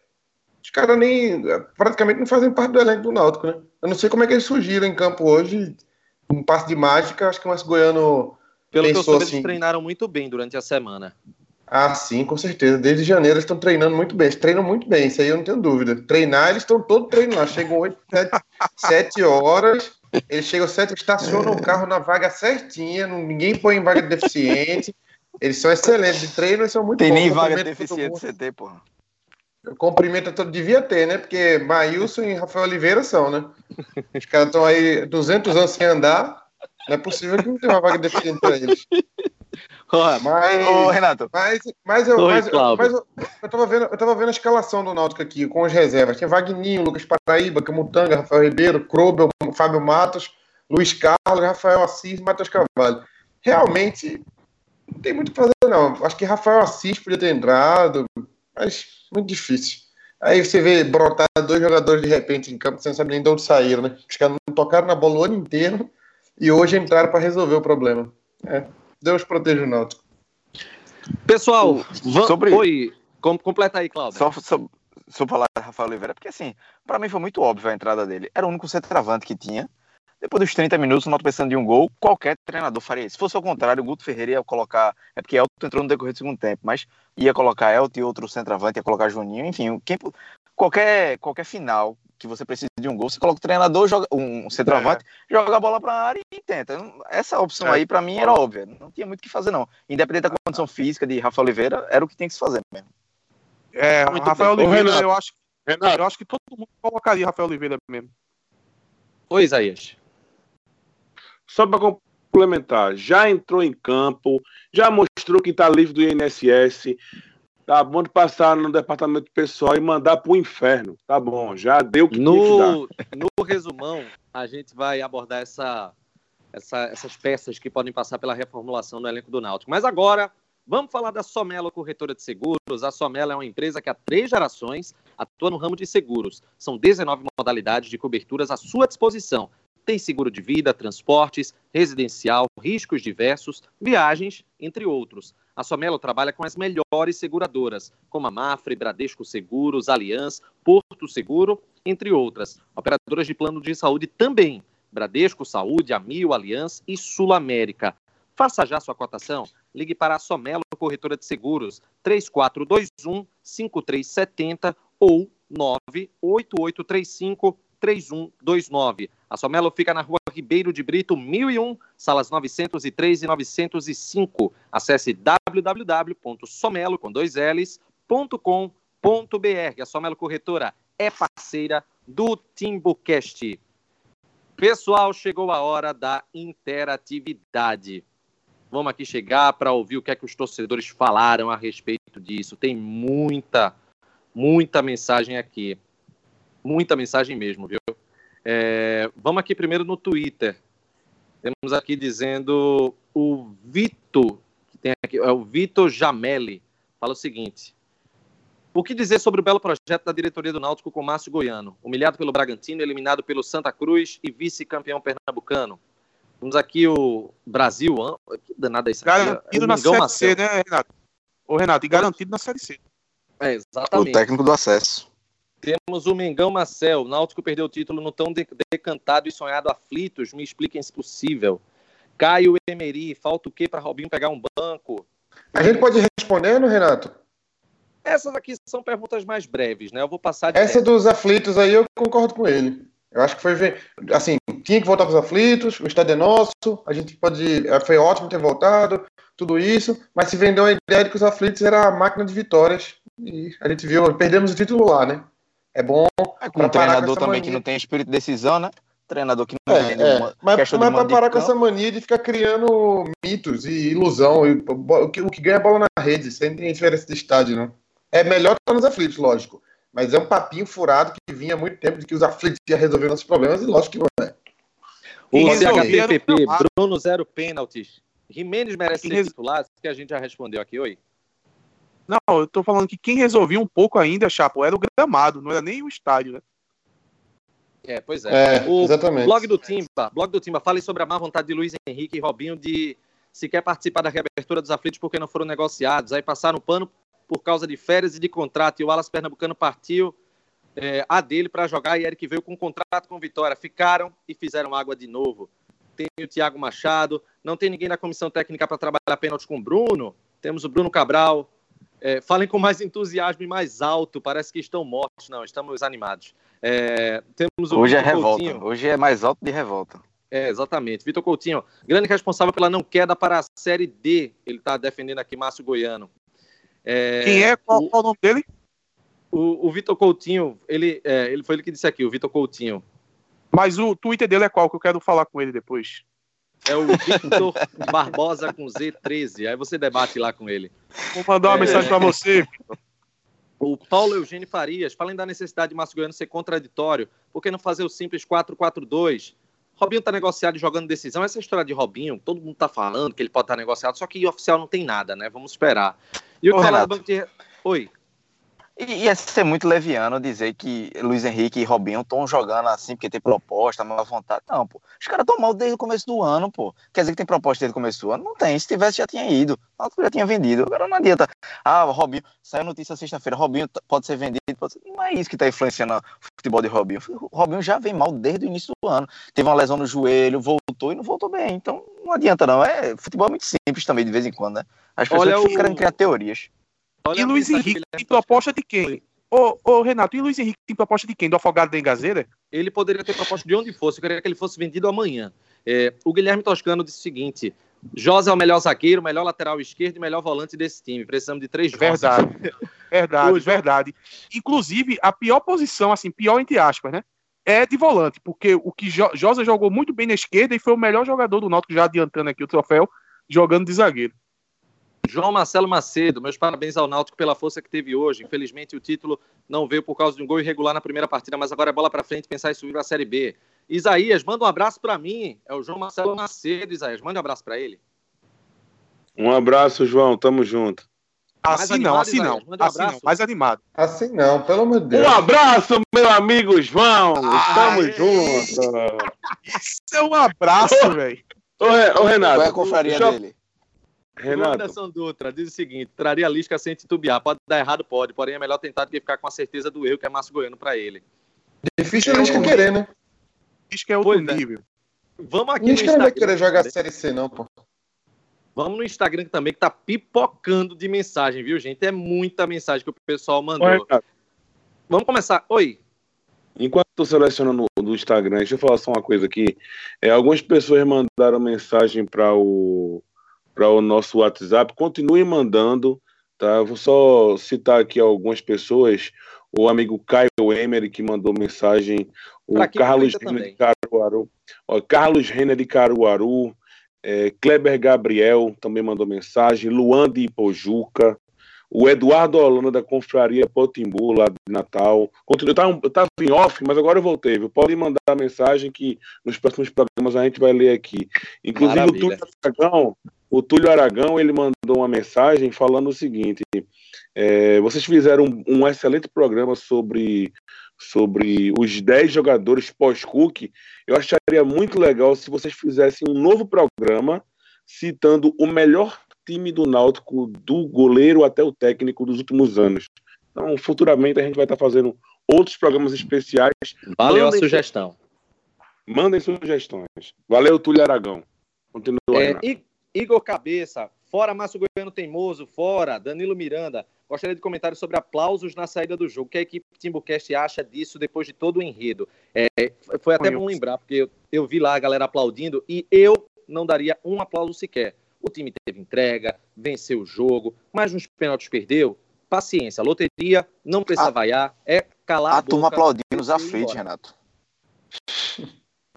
os caras nem praticamente não fazem parte do elenco do Náutico, né? Eu não sei como é que eles surgiram em campo hoje. Um passe de mágica, acho que o Márcio Goiano
Pelo que eu
Pensou
soube,
assim-
eles treinaram muito bem durante a semana.
Ah, sim, com certeza. Desde janeiro eles estão treinando muito bem. Eles treinam muito bem, isso aí eu não tenho dúvida. Treinar, eles estão todos treinando lá. Chegam 8, 7, 7 horas, eles chegam 7, estacionam o carro na vaga certinha, ninguém põe em vaga de deficiente. Eles são excelentes de treino, eles são muito
Tem
bons.
nem vaga
todo
deficiente
mundo.
CT, porra.
Cumprimento todo, devia ter, né? Porque Maílson e Rafael Oliveira são, né? Os caras estão aí 200 anos sem andar. Não é possível que não tenha uma vaga de deficiente para eles. Mas...
Ô, Renato,
Mas, mas, eu, mas,
Cláudio.
mas eu, eu, tava vendo, eu tava vendo a escalação do Náutico aqui, com as reservas. Tinha Vagninho, Lucas Paraíba, Camutanga, Rafael Ribeiro, Krobel, Fábio Matos, Luiz Carlos, Rafael Assis e Matheus Carvalho. Realmente, não tem muito o que fazer, não. Acho que Rafael Assis podia ter entrado, mas muito difícil. Aí você vê brotar dois jogadores de repente em campo, você não sabe nem de onde saíram, né? Os caras não tocaram na bola o ano inteiro e hoje entraram para resolver o problema. É. Deus proteja o Náutico.
Pessoal, vamos.
sobre-
Oi, com- completa aí, Cláudio.
só, só, só falar de Rafael Oliveira, porque assim, pra mim foi muito óbvio a entrada dele. Era o único centroavante que tinha. Depois dos 30 minutos, o Náutico precisando de um gol, qualquer treinador faria isso. Se fosse ao contrário, o Guto Ferreira ia colocar. É porque Elton entrou no decorrer do segundo tempo, mas ia colocar Elton e outro centroavante, ia colocar Juninho, enfim, quem, qualquer, qualquer final que você precise de um gol, você coloca o treinador, joga um centroavante, é. joga a bola para a área e tenta. Essa opção é. aí, para mim, era óbvia. Não tinha muito o que fazer, não. Independente da condição física de Rafael Oliveira, era o que tem que se fazer mesmo.
É, muito Rafael bem. Oliveira, eu acho, Renato. eu acho que todo mundo colocaria Rafael Oliveira mesmo.
Oi, Isaías.
Só para complementar, já entrou em campo, já mostrou que está livre do INSS. Tá bom de passar no departamento pessoal e mandar para o inferno. Tá bom, já deu o que
no, que No resumão, a gente vai abordar essa, essa, essas peças que podem passar pela reformulação no elenco do Náutico. Mas agora, vamos falar da Somelo Corretora de Seguros. A Somelo é uma empresa que há três gerações atua no ramo de seguros. São 19 modalidades de coberturas à sua disposição, tem seguro de vida, transportes, residencial, riscos diversos, viagens, entre outros. A Somelo trabalha com as melhores seguradoras, como a Mafre, Bradesco Seguros, Aliança, Porto Seguro, entre outras. Operadoras de plano de saúde também. Bradesco Saúde, Amil, Aliança e Sul América. Faça já sua cotação. Ligue para a Somelo Corretora de Seguros 3421 5370 ou 98835 3129. A Somelo fica na rua Ribeiro de Brito, 1001, salas 903 e 905. Acesse www.somelo, com dois L's, A Somelo Corretora é parceira do Timbucast. Pessoal, chegou a hora da interatividade. Vamos aqui chegar para ouvir o que é que os torcedores falaram a respeito disso. Tem muita, muita mensagem aqui. Muita mensagem mesmo, viu? É, vamos aqui primeiro no Twitter. Temos aqui dizendo o Vitor, que tem aqui, é o Vitor Jamelli, fala o seguinte: O que dizer sobre o belo projeto da diretoria do Náutico com Márcio Goiano, humilhado pelo Bragantino, eliminado pelo Santa Cruz e vice-campeão pernambucano? Temos aqui o Brasil, que danada é isso
aqui? Garantido é na Série. C, né, Renato? Ô, Renato, e garantido na Série C.
É, exatamente.
O técnico do acesso.
Temos o Mengão Marcel. Náutico perdeu o título no tão decantado e sonhado aflitos. Me expliquem se possível. Caio Emery, falta o quê para Robinho pegar um banco?
A gente pode ir respondendo, Renato?
Essas aqui são perguntas mais breves, né? Eu vou passar
de Essa dos aflitos aí eu concordo com ele. Eu acho que foi assim, tinha que voltar para os aflitos, o estádio é nosso, a gente pode. Foi ótimo ter voltado, tudo isso, mas se vendeu a ideia de que os aflitos era a máquina de vitórias. E a gente viu, perdemos o título lá, né? É bom.
É, com um treinador com também mania. que não tem espírito de decisão, né? Treinador que não
é, tem é. Mas, mas para parar com essa mania de ficar criando mitos e ilusão. E, o, que, o que ganha bola na rede, sem diferença de estádio, não. É melhor estar nos aflitos, lógico. Mas é um papinho furado que vinha há muito tempo de que os aflitos iam resolver nossos problemas, e lógico que não é.
O CHPP, Bruno zero pênaltis. Jimenez merece ser titular, que a gente já respondeu aqui, oi.
Não, eu tô falando que quem resolvia um pouco ainda, Chapo, era o gramado, não era nem o estádio, né?
É, pois é.
é o exatamente.
blog do Timba, blog do Timba, fale sobre a má vontade de Luiz Henrique e Robinho de sequer participar da reabertura dos aflitos porque não foram negociados. Aí passaram pano por causa de férias e de contrato. E o Alas Pernambucano partiu é, a dele para jogar e Eric veio com um contrato com Vitória. Ficaram e fizeram água de novo. Tem o Thiago Machado, não tem ninguém na comissão técnica para trabalhar pênalti com o Bruno. Temos o Bruno Cabral, é, falem com mais entusiasmo e mais alto. Parece que estão mortos. Não, estamos animados. É, temos
Hoje é revolta. Coutinho. Hoje é mais alto de revolta.
É, exatamente. Vitor Coutinho, grande responsável pela não queda para a Série D. Ele está defendendo aqui Márcio Goiano.
É, Quem é? Qual, o, qual o nome dele?
O, o Vitor Coutinho, ele, é, ele foi ele que disse aqui, o Vitor Coutinho.
Mas o Twitter dele é qual? Que eu quero falar com ele depois.
É o Victor Barbosa com Z13. Aí você debate lá com ele.
Vou mandar uma é... mensagem para você.
O Paulo Eugênio Farias, falem da necessidade de Márcio Goiano ser contraditório, por que não fazer o simples 4-4-2? Robinho tá negociado e jogando decisão. Essa história de Robinho, todo mundo tá falando que ele pode estar tá negociado, só que oficial não tem nada, né? Vamos esperar. E o Ô, Renato, de... Oi.
E ia ser muito leviano dizer que Luiz Henrique e Robinho estão jogando assim porque tem proposta, má vontade. Não, pô. Os caras estão mal desde o começo do ano, pô. Quer dizer que tem proposta desde o começo do ano? Não tem. Se tivesse, já tinha ido. Já tinha vendido. Agora não adianta. Ah, Robinho. Saiu notícia sexta-feira. Robinho pode ser vendido. Pode ser... Não é isso que está influenciando o futebol de Robinho. O Robinho já vem mal desde o início do ano. Teve uma lesão no joelho, voltou e não voltou bem. Então não adianta, não. É, futebol é muito simples também, de vez em quando, né? As pessoas
Olha
ficam
o-
querendo criar teorias.
Olha
E Luiz Henrique tem proposta de quem? Ô, ô, Renato, e Luiz Henrique tem proposta de quem? Do Afogado da Engazeira?
ele poderia ter proposto de onde fosse. Eu queria que ele fosse vendido amanhã. É, o Guilherme Toscano disse o seguinte: Josa é o melhor zagueiro, melhor lateral esquerdo e melhor volante desse time. Precisamos de três.
Verdade. Verdade,
Hoje-
verdade. Inclusive, a pior posição, assim, pior entre aspas, né? É de volante, porque o que Jo- Josa jogou muito bem na esquerda e foi o melhor jogador do Náutico, já adiantando aqui o troféu, jogando de zagueiro.
João Marcelo Macedo, meus parabéns ao Náutico pela força que teve hoje. Infelizmente o título não veio por causa de um gol irregular na primeira partida, mas agora é bola para frente pensar em subir para a Série B. Isaías, manda um abraço para mim. É o João Marcelo Macedo, Isaías. Manda um abraço para ele.
Um abraço, João. Tamo junto.
Assim não,
animado,
assim não.
Isaías, manda um
Assim não, mais animado.
Assim não, pelo amor de Deus.
Um abraço, meu amigo João. Tamo
Aê.
junto.
Isso é um abraço, velho.
Ô, Re- ô, Renato.
Qual é a confraria
deixa eu-
dele?
O
Renato,
Anderson Dutra diz o seguinte: traria Lisca sem titubear. Pode dar errado, pode. Porém, é melhor tentar do que ficar com a certeza do erro que é Márcio Goiano para ele.
Difícil o Lisca querer, né?
Isso que é outro
Pois é.
nível.
Vamos aqui no
Lisca não vai querer jogar Série C, não, pô.
Vamos no Instagram também, que tá pipocando de mensagem, viu, gente? É muita mensagem que o pessoal mandou.
Renato,
Vamos começar. Oi.
enquanto eu tô selecionando no, no Instagram, deixa eu falar só uma coisa aqui. É, algumas pessoas mandaram mensagem para o, para o nosso WhatsApp. Continuem mandando, tá? Vou só citar aqui algumas pessoas. O amigo Caio Emery, que mandou mensagem. O Carlos Renner de. Caruaru. Ó, Carlos Renner de Caruaru. é, Kleber Gabriel também mandou mensagem. Luan de Ipojuca. O Eduardo Holanda da Confraria Potimbu, lá de Natal. Continua, eu tava, eu tava em off, mas agora eu voltei. Viu? Pode mandar a mensagem que nos próximos programas a gente vai ler aqui. Inclusive o
Maravilha.
Túlio Aragão, o Túlio Aragão, ele mandou uma mensagem falando o seguinte: é, vocês fizeram um, um excelente programa sobre, sobre os 10 jogadores pós-Cook. Eu acharia muito legal se vocês fizessem um novo programa citando o melhor time do Náutico, do goleiro até o técnico dos últimos anos. Então, futuramente a gente vai estar fazendo outros programas especiais.
Valeu
Mandem
a sugestão.
Mandem sugestões. Valeu, Túlio Aragão. Continua,
É,
Renato.
Igor Cabeça, fora Márcio Goiano Teimoso, fora Danilo Miranda. Gostaria de comentários sobre aplausos na saída do jogo. O que a equipe Timbucast acha disso depois de todo o enredo? É, foi até bom lembrar, porque eu, eu vi lá a galera aplaudindo e eu não daria um aplauso sequer. O time teve entrega, venceu o jogo, mas nos pênaltis perdeu. Paciência, loteria, não precisa
A-
vaiar, é calar a,
A turma
boca e ir
aflitos. Renato.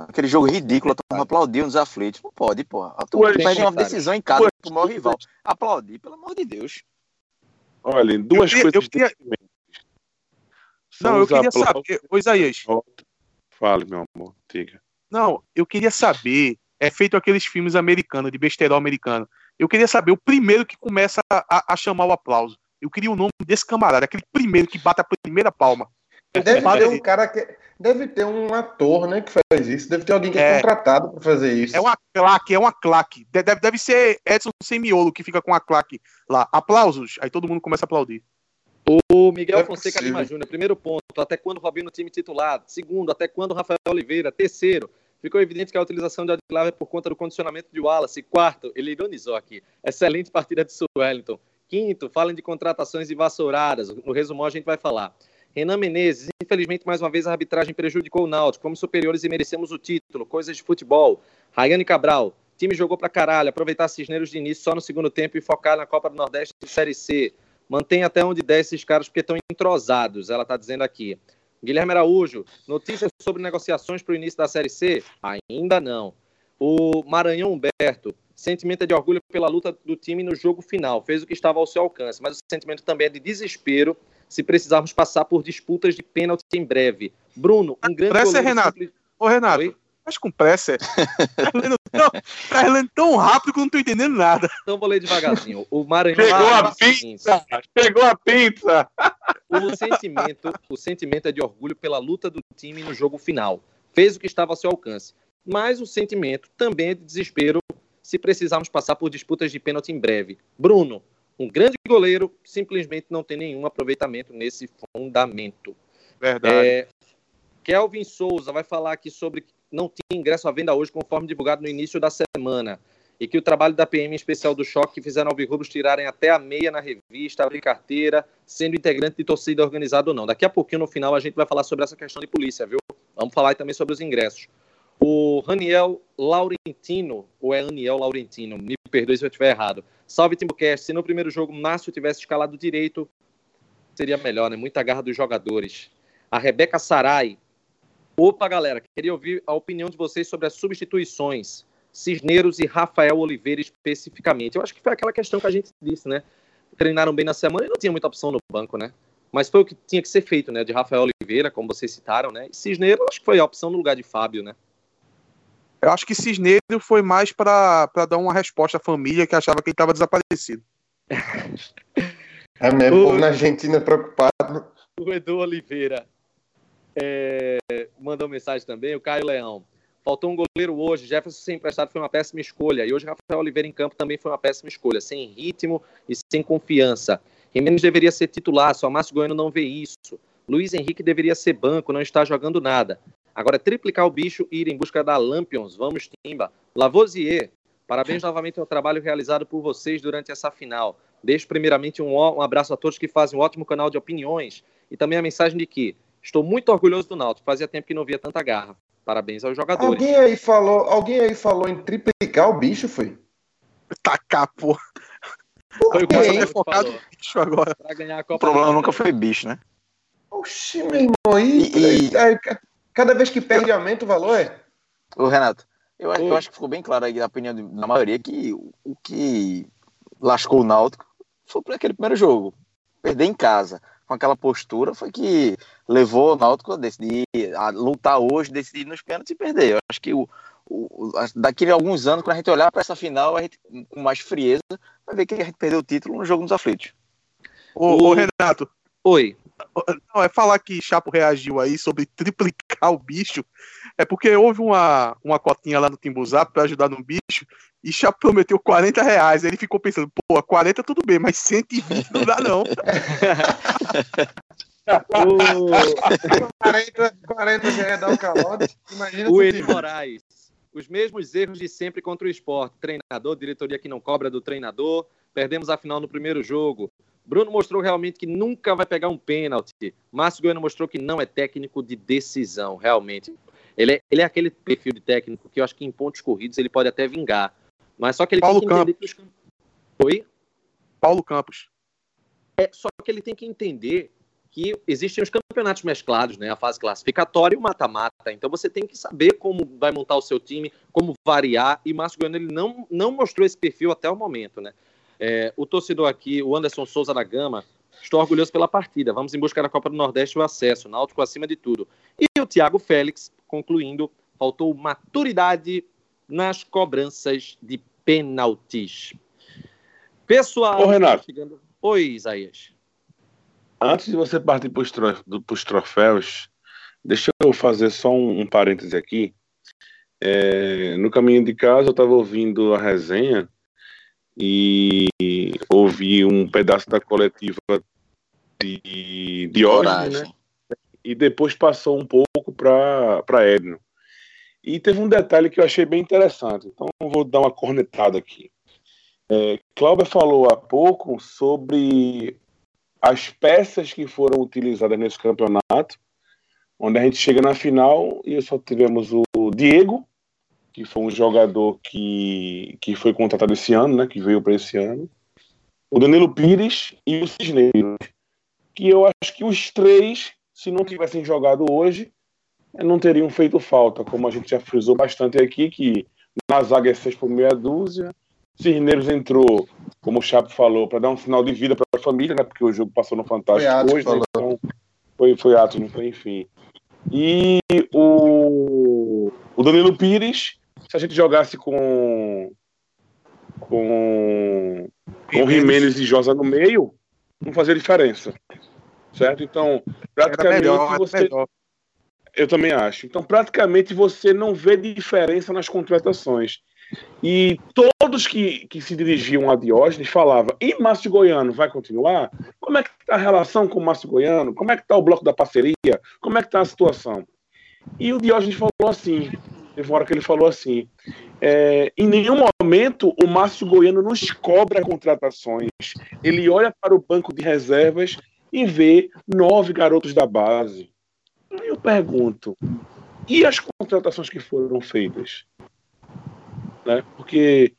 Aquele jogo ridículo, a turma aplaudiu nos aflitos. Não pode, porra. A turma
Ué,
pede uma decisão em casa pro maior rival. Aplaudir, pelo amor de Deus.
Olha, duas
Eu queria-
coisas
eu queria- Não, eu queria saber. Ô, Isaías,
Fale, meu amor. Diga.
não, eu queria saber. É feito aqueles filmes americanos, de besterol americano. Eu queria saber o primeiro que começa a, a chamar o aplauso. Eu queria o nome desse camarada, aquele primeiro que bate a primeira palma.
Deve
Para
ter um cara que. Deve ter um ator, né, que faz isso. Deve ter alguém que é,
É.
contratado pra fazer isso.
É uma claque, é uma claque. De- Deve, deve ser Edson Semiolo que fica com a claque lá. Aplausos. Aí todo mundo começa a aplaudir.
O Miguel
é
Fonseca
possível.
Lima Júnior, primeiro ponto, até quando o Robinho no time titular? Segundo, até quando o Rafael Oliveira? Terceiro, ficou evidente que a utilização de Adilar é por conta do condicionamento de Wallace. Quarto, ele ironizou aqui, excelente partida de Suwellington. Quinto, falem de contratações e vassouradas. No resumão a gente vai falar. Renan Menezes, infelizmente mais uma vez a arbitragem prejudicou o Náutico. Como superiores e merecemos o título. Coisas de futebol. Rayane Cabral, time jogou pra caralho. Aproveitar Cisneiros de início só no segundo tempo e focar na Copa do Nordeste e Série C. Mantém até onde der esses caras porque estão entrosados, ela está dizendo aqui. Guilherme Araújo, notícias sobre negociações para o início da Série C? Ainda não. O Maranhão Humberto, sentimento é de orgulho pela luta do time no jogo final, fez o que estava ao seu alcance, mas o sentimento também é de desespero se precisarmos passar por disputas de pênalti em breve. Bruno, um grande
Presta,
goleiro
Renato.
simples-
Ô, Renato,
Oi?
Mas com pressa. tá, lendo tão, rápido que eu não tô entendendo nada.
Então vou ler devagarzinho. O Maranhão.
Pegou a pizza! Pegou a pizza!
O sentimento, o sentimento é de orgulho pela luta do time no jogo final. Fez o que estava ao seu alcance. Mas o sentimento também é de desespero se precisarmos passar por disputas de pênalti em breve. Bruno, um grande goleiro, simplesmente não tem nenhum aproveitamento nesse fundamento.
Verdade.
É, Kelvin Souza vai falar aqui sobre que não tinha ingresso à venda hoje, conforme divulgado no início da semana. E que o trabalho da PM em especial do choque que fizeram alvirrubros tirarem até a meia na revista, abrir carteira, sendo integrante de torcida organizada ou não. Daqui a pouquinho, no final, a gente vai falar sobre essa questão de polícia, viu? Vamos falar também sobre os ingressos. O Raniel Laurentino, ou é Aniel Laurentino, me perdoe se eu estiver errado. Salve, Timbucast. Se no primeiro jogo Márcio tivesse escalado direito, seria melhor, né? Muita garra dos jogadores. A Rebeca Sarai. Opa, galera, queria ouvir a opinião de vocês sobre as substituições. Cisneiros e Rafael Oliveira especificamente. Eu acho que foi aquela questão que a gente disse, né? Treinaram bem na semana e não tinha muita opção no banco, né? Mas foi o que tinha que ser feito, né? De Rafael Oliveira, como vocês citaram, né? E Cisneiro, acho que foi a opção no lugar de Fábio, né?
Eu acho que Cisneiro foi mais pra, pra dar uma resposta à família que achava que ele tava desaparecido.
É mesmo,
O-
na Argentina preocupado.
O Edu Oliveira é, mandou mensagem também. O Caio Leão. Faltou um goleiro hoje. Jefferson sem emprestado foi uma péssima escolha. E hoje Rafael Oliveira em campo também foi uma péssima escolha. Sem ritmo e sem confiança. Jimenez deveria ser titular, só Márcio Goiano não vê isso. Luiz Henrique deveria ser banco, não está jogando nada. Agora, triplicar o bicho e ir em busca da Lampions. Vamos, Timba. Lavoisier, parabéns novamente ao trabalho realizado por vocês durante essa final. Deixo primeiramente um, um abraço a todos que fazem um ótimo canal de opiniões e também a mensagem de que estou muito orgulhoso do Náutico. Fazia tempo que não via tanta garra. Parabéns aos jogadores.
Alguém aí falou, alguém aí falou em triplicar o bicho, foi?
Tacar, pô.
Foi o
é
você
focado bicho agora.
Para ganhar a
O problema nunca foi bicho, né?
Oxi, meu irmão, aí.
E- e-
aí, Cada vez que perde, aumenta o valor, é?
Ô, Renato, eu, acho- eu acho que ficou bem claro aí na opinião de- da maioria que o, o que lascou o Náutico foi por aquele primeiro jogo. Perder em casa, com aquela postura, foi que levou o Náutico a decidir, a lutar hoje, decidir nos pênaltis e perder. Eu acho que o, o, o- daqui a alguns anos, quando a gente olhar para essa final, a gente, com mais frieza, vai ver que a gente perdeu o título no jogo dos aflitos.
Ô,
O-
ô, Renato,
Oi.
Não, é falar que Chapo reagiu aí sobre triplicar o bicho. É porque houve uma, uma cotinha lá no Timbuzap pra ajudar no bicho e Chapo prometeu 40 reais. Aí ele ficou pensando, pô, 40 tudo bem, mas 120 não dá não.
40, 40 já ia dar o calote. Imagina
O. Moraes. Os mesmos erros de sempre contra o esporte. Treinador, diretoria que não cobra do treinador. Perdemos a final no primeiro jogo. Bruno mostrou realmente que nunca vai pegar um pênalti. Márcio Goiano mostrou que não é técnico de decisão, realmente. Ele é, ele é aquele perfil de técnico que eu acho que em pontos corridos ele pode até vingar. Mas só que ele
Paulo
tem que entender que os... Oi?
Paulo Campos.
É, só que ele tem que entender que existem os campeonatos mesclados, né? A fase classificatória e o mata-mata. Então você tem que saber como vai montar o seu time, como variar. E Márcio Goiano ele não, não mostrou esse perfil até o momento, né? É, o torcedor aqui, o Anderson Souza da Gama, estou orgulhoso pela partida. Vamos em busca da Copa do Nordeste o acesso. Náutico acima de tudo. E o Thiago Félix, concluindo, faltou maturidade nas cobranças de penaltis. Pessoal,
Ô, Renato.
chegando- Oi, Isaías.
Antes de você partir para os troféus, deixa eu fazer só um, um parêntese aqui. É, no caminho de casa, eu estava ouvindo a resenha e ouvi um pedaço da coletiva de, de hoje, né?
Coragem.
E depois passou um pouco para Edno. E teve um detalhe que eu achei bem interessante, então vou dar uma cornetada aqui. É, Cláudia falou há pouco sobre as peças que foram utilizadas nesse campeonato, onde a gente chega na final e só tivemos o Diego, que foi um jogador que, que foi contratado esse ano, né, que veio para esse ano, o Danilo Pires e o Cisneiros, que eu acho que os três, se não tivessem jogado hoje, não teriam feito falta, como a gente já frisou bastante aqui, que na zaga é 6 por meia dúzia, Cisneiros entrou, como o Chapo falou, para dar um sinal de vida para a família, né? Porque o jogo passou no Fantástico
Foi
hoje, né, então foi, foi ato, não foi, enfim. E o O Danilo Pires, se a gente jogasse com com com Jimenez e Josa no meio, não fazia diferença. Certo? Então, praticamente melhor, você eu também acho. Então, praticamente você não vê diferença nas contratações. E todos que, que se dirigiam a Diógenes falavam: e Márcio Goiano vai continuar? Como é que está a relação com o Márcio Goiano? Como é que está o bloco da parceria? Como é que está a situação? E o Diógenes falou assim: teve uma hora que ele falou assim: é, em nenhum momento o Márcio Goiano nos cobra contratações. Ele olha para o banco de reservas e vê nove garotos da base. Eu pergunto: e as contratações que foram feitas? Né? Porque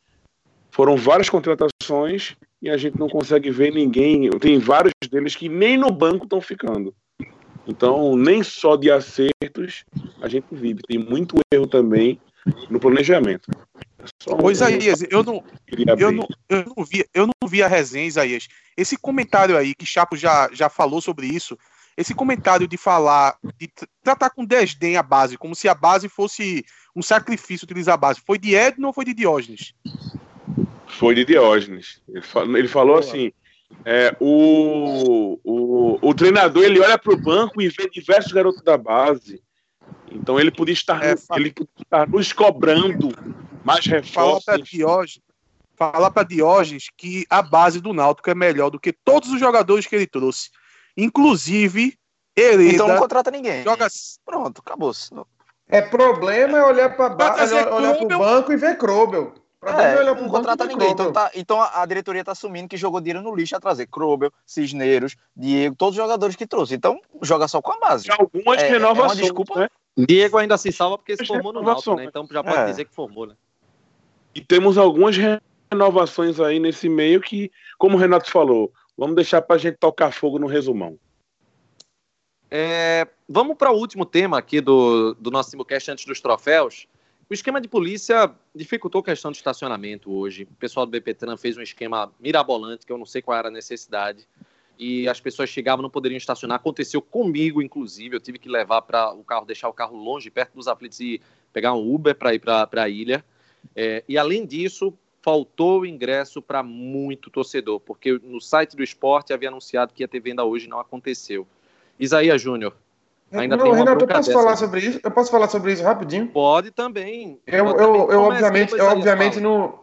foram várias contratações e a gente não consegue ver ninguém. Tem vários deles que nem no banco estão ficando. Então, nem só de acertos a gente vive. Tem muito erro também no planejamento.
É Ô, Isaías, eu não, eu, não, eu, não vi, eu não vi a resenha, Isaías. Esse comentário aí, que Chapo já, já falou sobre isso, esse comentário de falar, de tratar com desdém a base, como se a base fosse um sacrifício utilizar a base, foi de Edno ou foi de Diógenes?
Foi de Diógenes. Ele, falou, ele falou assim: é, o, o, o treinador ele olha para o banco e vê diversos garotos da base. Então ele podia estar, é, ele podia estar nos cobrando mais reforços. Fala para
Diógenes, fala para Diógenes que a base do Náutico é melhor do que todos os jogadores que ele trouxe. Inclusive, Hereda.
Então não contrata ninguém.
Joga...
Pronto, acabou.
É problema é olhar para olhar, olhar para o banco e ver Krobel.
É, não contrata ninguém. Então, tá, então a, diretoria está assumindo que jogou dinheiro no lixo a trazer Krobel, Cisneiros, Diego, todos os jogadores que trouxe. Então, joga só com a base.
algumas é, renovações.
É desculpa. Né? Diego ainda se salva porque se formou no Náutico, né? Então já pode é. dizer que formou, né?
E temos algumas renovações aí nesse meio que, como o Renato falou, vamos deixar para a gente tocar fogo no resumão.
É, vamos para o último tema aqui do, do nosso simulcast antes dos troféus. O esquema de polícia dificultou a questão do estacionamento hoje. O pessoal do BPTran fez um esquema mirabolante, que eu não sei qual era a necessidade. E as pessoas chegavam, não poderiam estacionar. Aconteceu comigo, inclusive. Eu tive que levar para o carro, deixar o carro longe, perto dos aflitos e pegar um Uber para ir para a ilha. É, e além disso, faltou ingresso para muito torcedor, porque no site do esporte havia anunciado que ia ter venda hoje, não aconteceu. Isaías Júnior,
Ainda não, tem Renato, eu posso falar sobre isso? Eu posso falar sobre isso rapidinho?
Pode também.
Eu, eu, eu, eu obviamente, eu obviamente não,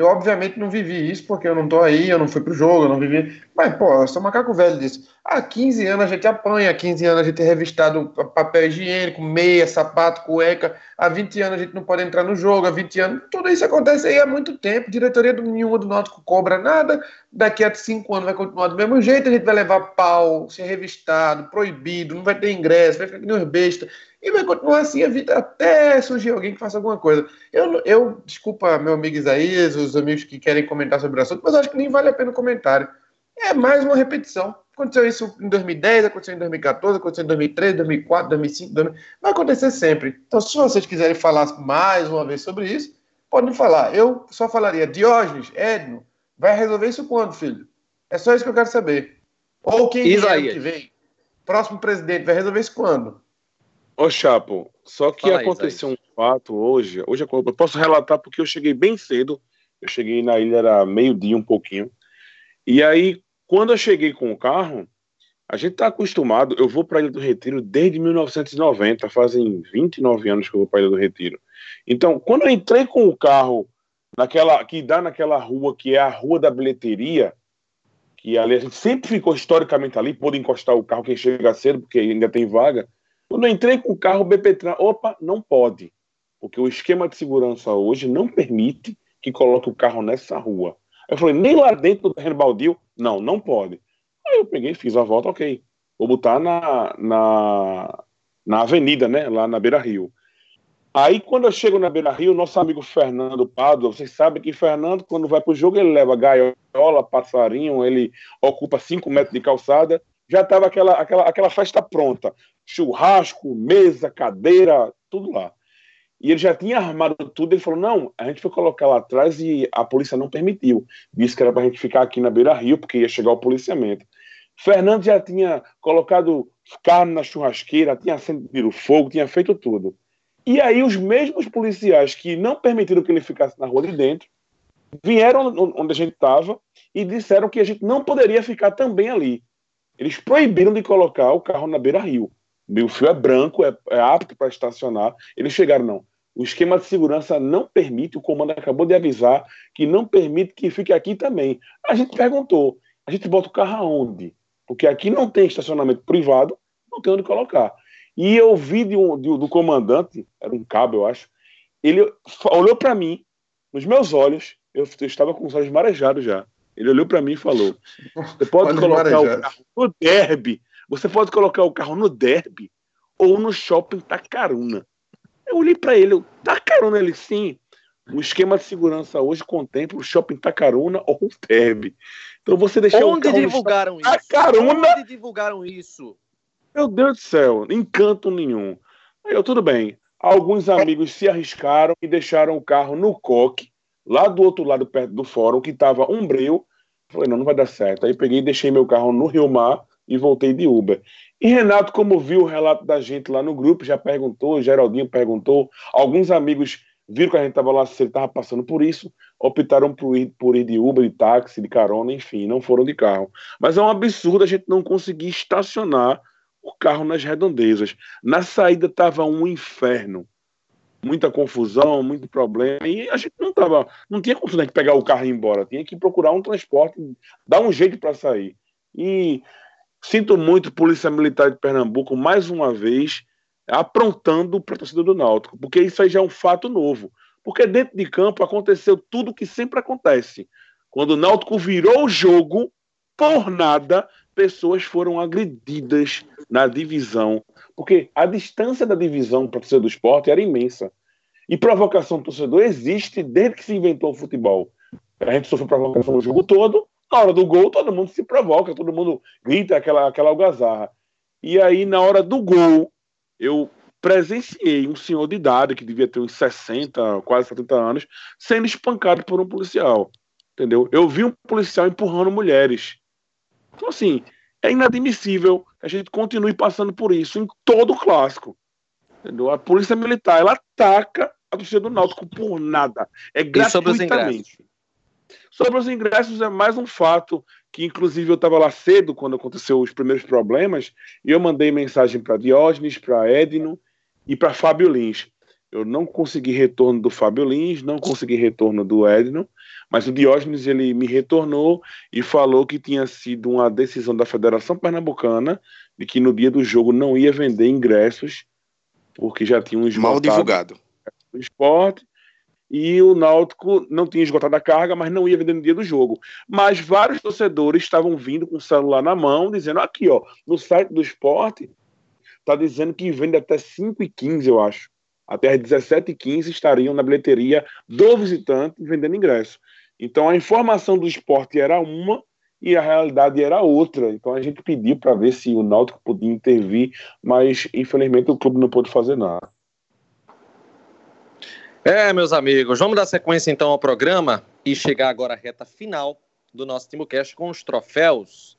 eu, obviamente, não vivi isso, porque eu não tô aí, eu não fui pro jogo, eu não vivi. Mas, pô, eu sou macaco velho disso. Há 15 anos a gente apanha, há 15 anos a gente é revistado papel higiênico, meia, sapato, cueca. Há 20 anos a gente não pode entrar no jogo, há 20 anos. Tudo isso acontece aí há muito tempo. Diretoria do nenhuma do Náutico cobra nada. Daqui a 5 anos vai continuar do mesmo jeito, a gente vai levar pau, ser revistado, proibido, não vai ter ingresso, vai ficar que nem os bestas. E vai continuar assim a vida até surgir alguém que faça alguma coisa. Eu, eu desculpa meu amigo Isaías, os amigos que querem comentar sobre o assunto, mas acho que nem vale a pena o comentário. É mais uma repetição. Aconteceu isso em 2010, aconteceu em 2014, aconteceu em 2013, 2004, 2005, 2000... vai acontecer sempre. Então, se vocês quiserem falar mais uma vez sobre isso, podem falar. Eu só falaria, Diógenes, Edno, vai resolver isso quando, filho? É só isso que eu quero saber. Ou quem
Isaías.
que vem, próximo presidente, vai resolver isso quando?
Ô, Chapo, só que Fala aconteceu aí, um fato hoje. Hoje eu posso relatar porque eu cheguei bem cedo. Eu cheguei na ilha, era meio-dia, um pouquinho. E aí, quando eu cheguei com o carro, a gente tá acostumado. Eu vou para a Ilha do Retiro desde 1990, fazem 29 anos que eu vou para a Ilha do Retiro. Então, quando eu entrei com o carro naquela que dá naquela rua que é a Rua da Bilheteria, que ali a gente sempre ficou historicamente ali, pode encostar o carro quem chega cedo, porque ainda tem vaga. Quando eu entrei com o carro, o BPTran, opa, não pode, porque o esquema de segurança hoje não permite que coloque o carro nessa rua. Eu falei, nem lá dentro do terreno baldio? Não, não pode. Aí eu peguei, fiz a volta, ok. Vou botar na, na, na avenida, né, lá na Beira Rio. Aí, quando eu chego na Beira Rio, nosso amigo Fernando Pado, vocês sabem que Fernando, quando vai para o jogo, ele leva gaiola, passarinho, ele ocupa 5 metros de calçada, já estava aquela, aquela, aquela festa pronta. Churrasco, mesa, cadeira, tudo lá. E ele já tinha armado tudo. Ele falou: não, a gente foi colocar lá atrás e a polícia não permitiu. Disse que era para a gente ficar aqui na beira rio, porque ia chegar o policiamento. Fernando já tinha colocado carne na churrasqueira, tinha acendido fogo, tinha feito tudo. E aí os mesmos policiais que não permitiram que ele ficasse na rua de dentro vieram onde a gente estava e disseram que a gente não poderia ficar também ali. Eles proibiram de colocar o carro na beira-rio. O fio é branco, é, é apto para estacionar. Eles chegaram, não. O esquema de segurança não permite, o comando acabou de avisar que não permite que fique aqui também. A gente perguntou, a gente bota o carro aonde? Porque aqui não tem estacionamento privado, não tem onde colocar. E eu vi de um, de, do comandante, era um cabo, eu acho, ele olhou para mim, nos meus olhos, eu, eu, estava com os olhos marejados já. Ele olhou para mim e falou: Você pode colocar o carro no derby, você pode colocar o carro no derby ou no shopping Tacaruna. Eu olhei para ele, eu, Tacaruna, ele sim. O esquema de segurança hoje contempla o shopping Tacaruna ou o derby. Então você deixou
Onde
o carro
divulgaram isso?
Tacaruna.
Onde divulgaram isso?
Meu Deus do céu, encanto nenhum. Aí eu, tudo bem. Alguns amigos se arriscaram e deixaram o carro no coque, lá do outro lado, perto do fórum, que estava um breu. Falei, não, não vai dar certo. Aí peguei e deixei meu carro no Rio Mar e voltei de Uber. E Renato, como viu o relato da gente lá no grupo, já perguntou, Geraldinho perguntou, alguns amigos viram que a gente estava lá, se ele estava passando por isso, optaram por ir, por ir de Uber, de táxi, de carona, enfim, não foram de carro. Mas é um absurdo a gente não conseguir estacionar o carro nas redondezas. Na saída estava um inferno. Muita confusão, muito problema. E a gente não tava, não tinha de pegar o carro e ir embora. Tinha que procurar um transporte, dar um jeito para sair. E sinto muito Polícia Militar de Pernambuco, mais uma vez, aprontando a torcida do Náutico, porque isso aí já é um fato novo. Porque dentro de campo aconteceu tudo o que sempre acontece. Quando o Náutico virou o jogo, por nada, pessoas foram agredidas na divisão, porque a distância da divisão para o torcedor do esporte era imensa. E provocação do torcedor existe desde que se inventou o futebol. A gente sofreu provocação o jogo todo, na hora do gol todo mundo se provoca, todo mundo grita aquela, aquela algazarra. E aí, na hora do gol, eu presenciei um senhor de idade, que devia ter uns 60, quase 70 anos, sendo espancado por um policial. Entendeu? Eu vi um policial empurrando mulheres. Então, assim, é inadmissível que a gente continue passando por isso em todo o clássico. Entendeu? A polícia militar, ela ataca a torcida do Náutico por nada. É gratuitamente. Sobre os ingressos? É mais um fato que, inclusive, eu estava lá cedo quando aconteceu os primeiros problemas e eu mandei mensagem para Diógenes, para Edno e para Fábio Lins. Eu não consegui retorno do Fábio Lins, não consegui retorno do Edno, mas o Diógenes ele me retornou e falou que tinha sido uma decisão da Federação Pernambucana de que no dia do jogo não ia vender ingressos porque já tinham
esgotado mal divulgado
esporte e o Náutico não tinha esgotado a carga, mas não ia vender no dia do jogo. Mas vários torcedores estavam vindo com o celular na mão, dizendo aqui, ó, no site do esporte, tá dizendo que vende até 5 e 15, eu acho. Até às 17h15 estariam na bilheteria do visitante vendendo ingresso. Então a informação do esporte era uma e a realidade era outra. Então a gente pediu para ver se o Náutico podia intervir, mas infelizmente o clube não pôde fazer nada.
É, meus amigos, vamos dar sequência então ao programa e chegar agora à reta final do nosso TimoCast com os troféus.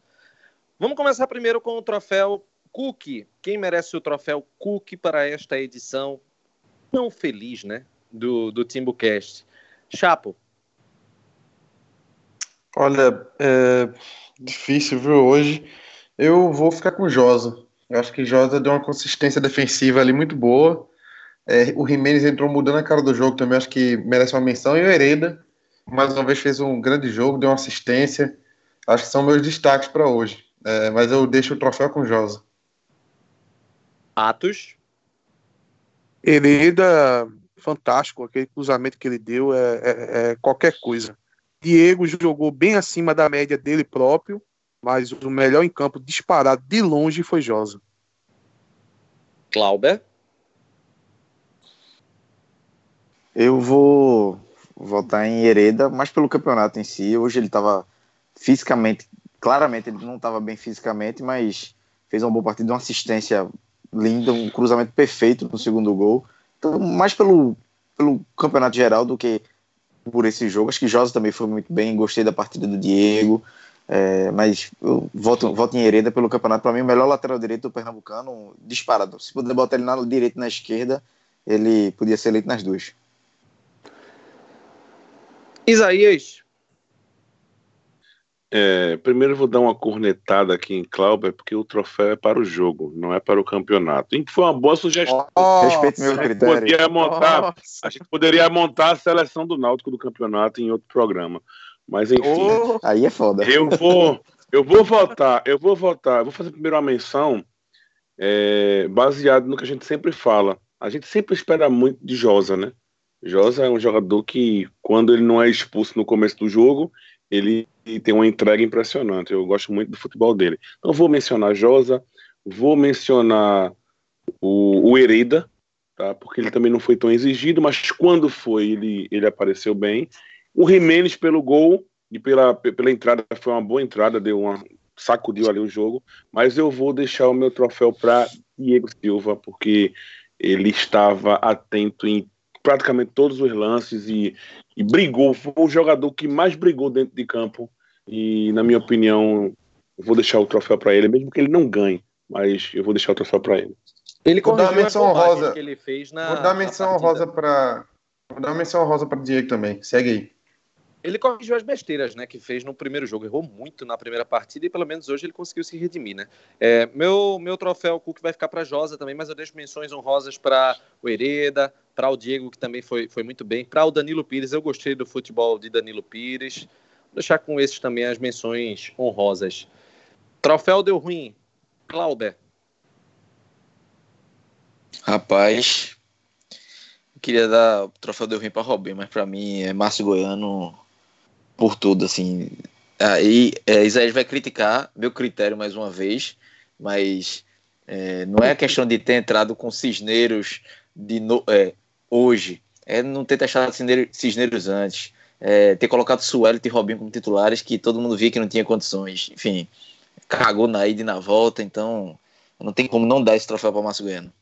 Vamos começar primeiro com o troféu Cook. Quem merece o troféu Cook para esta edição tão feliz, né, do, do TimbuCast? Chapo,
Olha, é difícil, viu, hoje. Eu vou ficar com o Josa. Eu acho que Josa deu uma consistência defensiva ali muito boa. É, o Jimenez entrou mudando a cara do jogo também, acho que merece uma menção. E o Hereda, mais uma vez, fez um grande jogo, deu uma assistência. Acho que são meus destaques para hoje. É, mas eu deixo o troféu com o Josa.
Atos.
Hereda, fantástico. Aquele cruzamento que ele deu é, é, é qualquer coisa. Diego jogou bem acima da média dele próprio, mas o melhor em campo disparado de longe foi Josa.
Clauber?
Eu vou votar em Hereda, mas pelo campeonato em si. Hoje ele estava fisicamente, claramente ele não estava bem fisicamente, mas fez uma boa partida, uma assistência linda, um cruzamento perfeito no segundo gol. Então, mais pelo, pelo campeonato geral do que por esse jogo. Acho que Josa também foi muito bem, gostei da partida do Diego. É, mas eu voto, voto em Hereda pelo campeonato. Para mim, o melhor lateral direito do Pernambucano, disparado. Se puder botar ele na direita e na esquerda, ele podia ser eleito nas duas.
Isaías.
É, primeiro eu vou dar uma cornetada aqui em Clauber, porque o troféu é para o jogo, não é para o campeonato. E foi uma boa sugestão.
Oh, Respeito meu
a, gente
critério.
poderia montar, a gente poderia montar a seleção do Náutico do campeonato em outro programa. Mas enfim.
Oh, aí é foda.
Eu vou, eu vou votar, eu vou votar, eu vou fazer primeiro uma menção é, baseado no que a gente sempre fala. A gente sempre espera muito de Josa, né? Josa é um jogador que, quando ele não é expulso no começo do jogo, ele tem uma entrega impressionante. Eu gosto muito do futebol dele. Então, vou mencionar Josa, vou mencionar o, o Hereda, tá? porque ele também não foi tão exigido, mas quando foi, ele, ele apareceu bem. O Jimenez pelo gol e pela, pela entrada, foi uma boa entrada, deu uma, sacudiu ali o jogo, mas eu vou deixar o meu troféu para Diego Silva, porque ele estava atento em praticamente todos os lances e, e brigou. Foi o jogador que mais brigou dentro de campo. E, na minha opinião, vou deixar o troféu para ele, mesmo que ele não ganhe, mas eu vou deixar o troféu para ele.
Ele
Vou dar menção honrosa.
que ele fez na.
Vou dar menção
partida.
rosa para. Vou dar uma menção rosa para Diego também. Segue aí.
Ele corrigiu as besteiras, né, que fez no primeiro jogo. Errou muito na primeira partida e pelo menos hoje ele conseguiu se redimir, né? É, meu, meu troféu Cook vai ficar para Josa também, mas eu deixo menções honrosas para o Hereda, para o Diego, que também foi, foi muito bem, para o Danilo Pires. Eu gostei do futebol de Danilo Pires. Vou deixar com esses também as menções honrosas. Troféu deu ruim. Clauber.
Rapaz, eu queria dar o troféu do ruim para Robin, mas para mim é Márcio Goiano por tudo, assim. Aí é, Isaías vai criticar meu critério mais uma vez, mas é, não é questão de ter entrado com Cisneiros de no- é, hoje, é não ter testado Cisneiros, Cisneiros antes, é, ter colocado Suelito e Robinho como titulares que todo mundo via que não tinha condições. Enfim, cagou na ida e na volta, então não tem como não dar esse troféu para Márcio Goiano.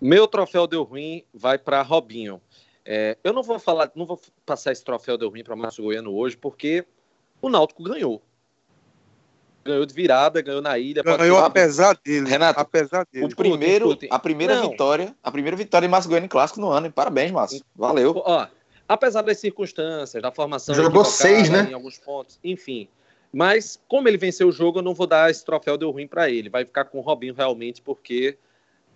Meu troféu deu ruim vai para Robinho. É, eu não vou falar, não vou passar esse troféu deu ruim para Márcio Goiano hoje, porque o Náutico ganhou. Ganhou de virada, ganhou na ilha.
Ganhou apesar dele.
Renato,
apesar
O
dele.
primeiro,
escutem.
a primeira
Não.
vitória, a primeira vitória em Márcio Goiano em clássico no ano. Parabéns, Márcio. Valeu.
Ó, apesar das circunstâncias, da formação
Jogou seis, né?
em alguns pontos, enfim. Mas como ele venceu o jogo, eu não vou dar esse troféu deu ruim para ele. Vai ficar com o Robinho realmente porque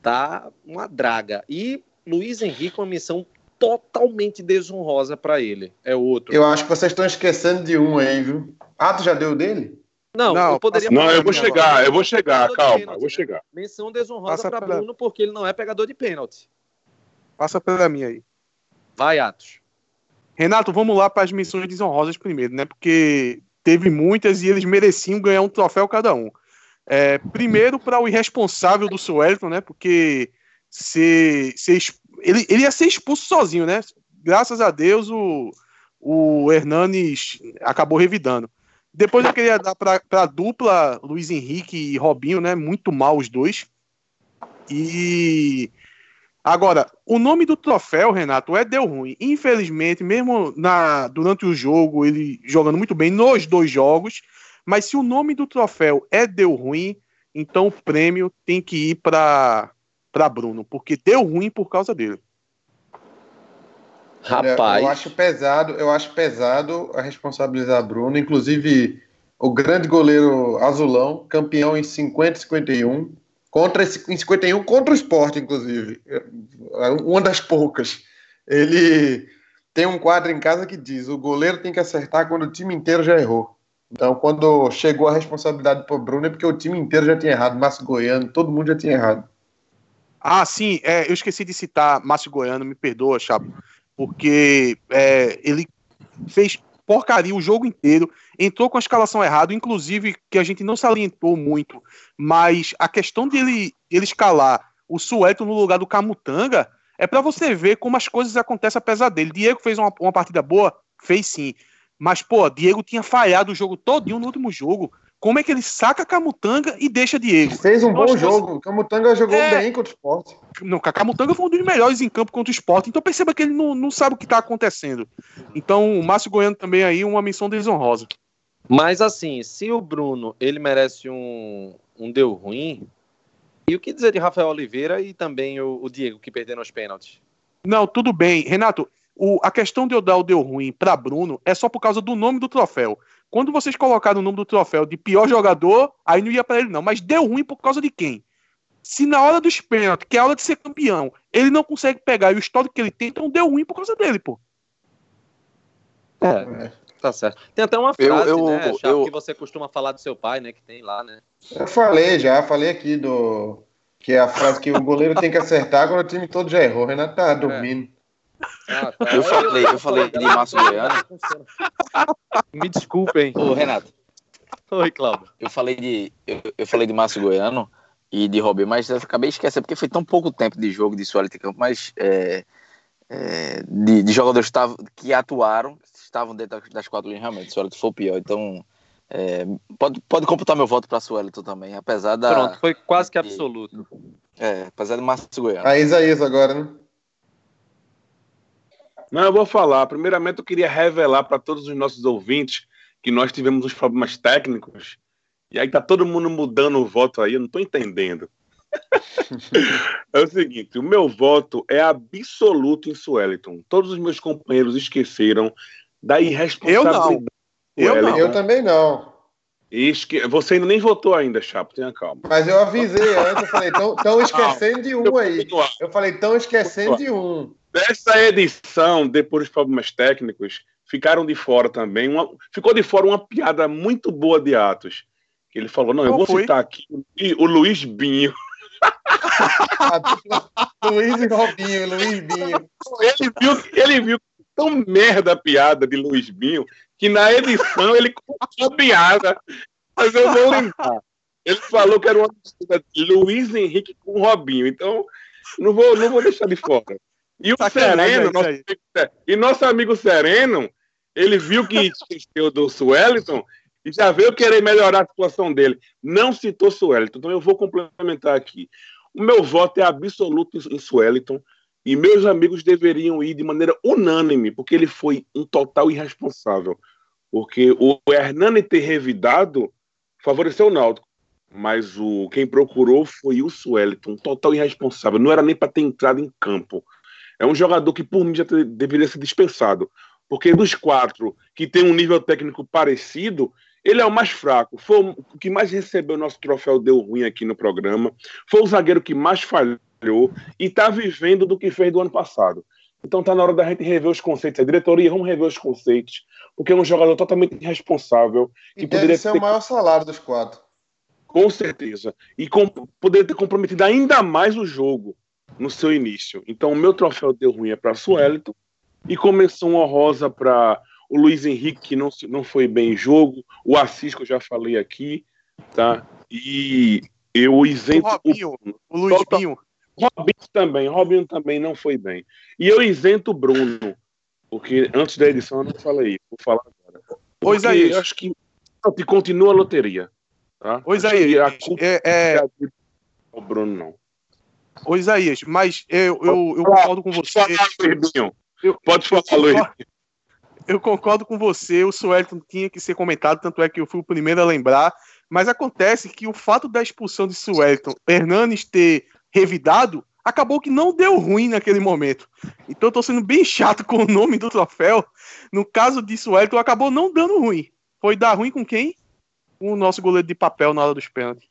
tá uma draga. E Luiz Henrique uma missão totalmente desonrosa para ele. É outro.
Eu acho que vocês estão esquecendo de um aí, viu? Ah, tu já deu dele?
Não,
Não,
eu poderia
Não, eu vou chegar,
agora.
eu vou chegar, calma,
pênalti,
eu vou
né?
chegar.
Menção desonrosa para
pela-
Bruno porque ele não é pegador de pênalti.
Passa pela minha aí.
Vai, Atos.
Renato, vamos lá para as missões desonrosas primeiro, né? Porque teve muitas e eles mereciam ganhar um troféu cada um. É, primeiro para o irresponsável do Suelton, né? Porque se, se exp- ele, ele ia ser expulso sozinho, né? Graças a Deus o, o Hernanes acabou revidando. Depois eu queria dar para a dupla Luiz Henrique e Robinho, né? Muito mal os dois. E Agora, o nome do troféu, Renato, é Deu Ruim. Infelizmente, mesmo na, durante o jogo, ele jogando muito bem nos dois jogos, mas se o nome do troféu é Deu Ruim, então o prêmio tem que ir para Bruno, porque deu ruim por causa dele.
Olha,
Rapaz.
Eu acho pesado, eu acho pesado a responsabilizar Bruno, inclusive o grande goleiro azulão, campeão em 50 e 51, contra esse, em 51 contra o esporte, inclusive. É, Uma das poucas. Ele tem um quadro em casa que diz: o goleiro tem que acertar quando o time inteiro já errou. Então, quando chegou a responsabilidade para o Bruno, é porque o time inteiro já tinha errado. Márcio Goiano, todo mundo já tinha errado.
Ah, sim, é, eu esqueci de citar Márcio Goiano, me perdoa, Chapo, porque é, ele fez porcaria o jogo inteiro, entrou com a escalação errada, inclusive que a gente não salientou muito, mas a questão dele ele escalar o Suelto no lugar do Camutanga é para você ver como as coisas acontecem apesar dele. Diego fez uma, uma partida boa? Fez sim. Mas, pô, Diego tinha falhado o jogo todinho no último jogo. Como é que ele saca Camutanga e deixa Diego?
Fez um
Eu
bom jogo. O Camutanga jogou
É.
bem contra o esporte.
Não, Camutanga foi um dos melhores em campo contra o esporte, então perceba que ele não, não sabe o que está acontecendo. Então, o Márcio Goiano também aí, uma missão desonrosa.
Mas assim, se o Bruno ele merece um, um deu ruim, E o que dizer de Rafael Oliveira e também o, o Diego, que perderam os pênaltis?
Não, tudo bem. Renato, o, a questão de eu dar o deu ruim para Bruno é só por causa do nome do troféu. Quando vocês colocaram o nome do troféu de pior jogador, aí não ia para ele, não. Mas deu ruim por causa de quem? Se na hora dos pênaltis, que é a hora de ser campeão, ele não consegue pegar e o histórico que ele tem, então deu ruim por causa dele, pô.
É, tá certo. Tem até uma
Eu-
frase,
eu-
né, Chapo,
eu-
que você costuma falar do seu pai, né, que tem lá, né?
Eu falei já, falei aqui do. Que é a frase que o goleiro tem que acertar quando o time todo já errou. O Renato tá dormindo.
Ah, tá.
Eu falei- eu falei de Márcio Goiano.
Me desculpem.
Ô, Renato,
Oi, Cláudio.
eu falei de. Eu, eu falei de Márcio Goiano e de Robin, mas eu acabei esquecendo, porque foi tão pouco tempo de jogo de Suárez de campo, mas é, é, de, de jogadores que, tavam- que atuaram, que estavam dentro das- quatro linhas, realmente, Suárez foi o pior. Então, é, pode, pode computar meu voto para Suélito também, apesar da.
Pronto, foi quase que absoluto.
É, apesar de Márcio Goiano.
A Isaías agora, né?
Não, eu vou falar. Primeiramente, eu queria revelar para todos os nossos ouvintes que nós tivemos uns problemas técnicos. E aí tá todo mundo mudando o voto aí, eu não tô entendendo. é o seguinte, o meu voto é absoluto em Sueliton. Todos os meus companheiros esqueceram da irresponsabilidade.
Eu não.
Wellington.
Eu também não.
Esque... Você ainda nem votou ainda, Chapo, tenha calma.
Mas eu avisei antes, eu falei, tão esquecendo de um aí. Eu falei, tão esquecendo de um.
Dessa edição, depois dos problemas técnicos, ficaram de fora também. Uma, ficou de fora uma piada muito boa de Atos. Que ele falou: não, eu
Qual
vou
foi?
citar aqui o Luiz Binho.
Luiz e Robinho, Luiz Binho.
Ele viu, ele viu tão merda a piada de Luiz Binho que na edição ele contou a piada. Mas eu vou lembrar. Ele falou que era uma mistura Luiz Henrique com Robinho. Então, não vou, não vou deixar de fora. E o
Sacanagem
Sereno, nosso amigo e nosso amigo Sereno, ele viu que esqueceu do Sueliton e já veio querer melhorar a situação dele. Não citou Sueliton, então eu vou complementar aqui. O meu voto é absoluto em Sueliton e meus amigos deveriam ir de maneira unânime, porque ele foi um total irresponsável. Porque o Hernani ter revidado favoreceu o Náutico, mas o quem procurou foi o Sueliton, um total irresponsável. Não era nem para ter entrado em campo. É um jogador que, por mim, já te- deveria ser dispensado. Porque dos quatro que tem um nível técnico parecido, ele é o mais fraco. Foi o que mais recebeu nosso troféu deu ruim aqui no programa. Foi o zagueiro que mais falhou e está vivendo do que fez do ano passado. Então tá na hora da gente rever os conceitos. A diretoria, vamos rever os conceitos, porque é um jogador totalmente irresponsável
E
que
deve
poderia
ser
ter
o maior salário dos quatro.
com certeza. E com, poderia ter comprometido ainda mais o jogo no seu início. Então, o meu troféu deu ruim é para Suelito. E começou uma rosa para o Luiz Henrique, que não, se- não foi bem em jogo. O Assis, que eu já falei aqui. Tá? E eu
O
isento
Robinho, o Luiz
Total-
Binho.
Robinho também. Robinho também não foi bem. E eu isento o Bruno. Porque antes da edição eu não falei. Vou falar agora. Porque
Isaías.
eu acho que continua a loteria. Tá?
Ô,
Acho que
Isaías,
a culpa
é,
é
é,
o Bruno, não.
ô, Isaías, mas eu, eu, eu concordo com você.
Pode falar.
Eu-
Pode falar,
eu
Luiz.
Eu concordo com você, o Suelton tinha que ser comentado, tanto é que eu fui o primeiro a lembrar. Mas acontece que o fato da expulsão de Suelton, Hernanes ter revidado, acabou que não deu ruim naquele momento. Então eu tô sendo bem chato com o nome do troféu. No caso de Suelton, acabou não dando ruim. Foi dar ruim com quem? Com o nosso goleiro de papel na hora dos pênaltis.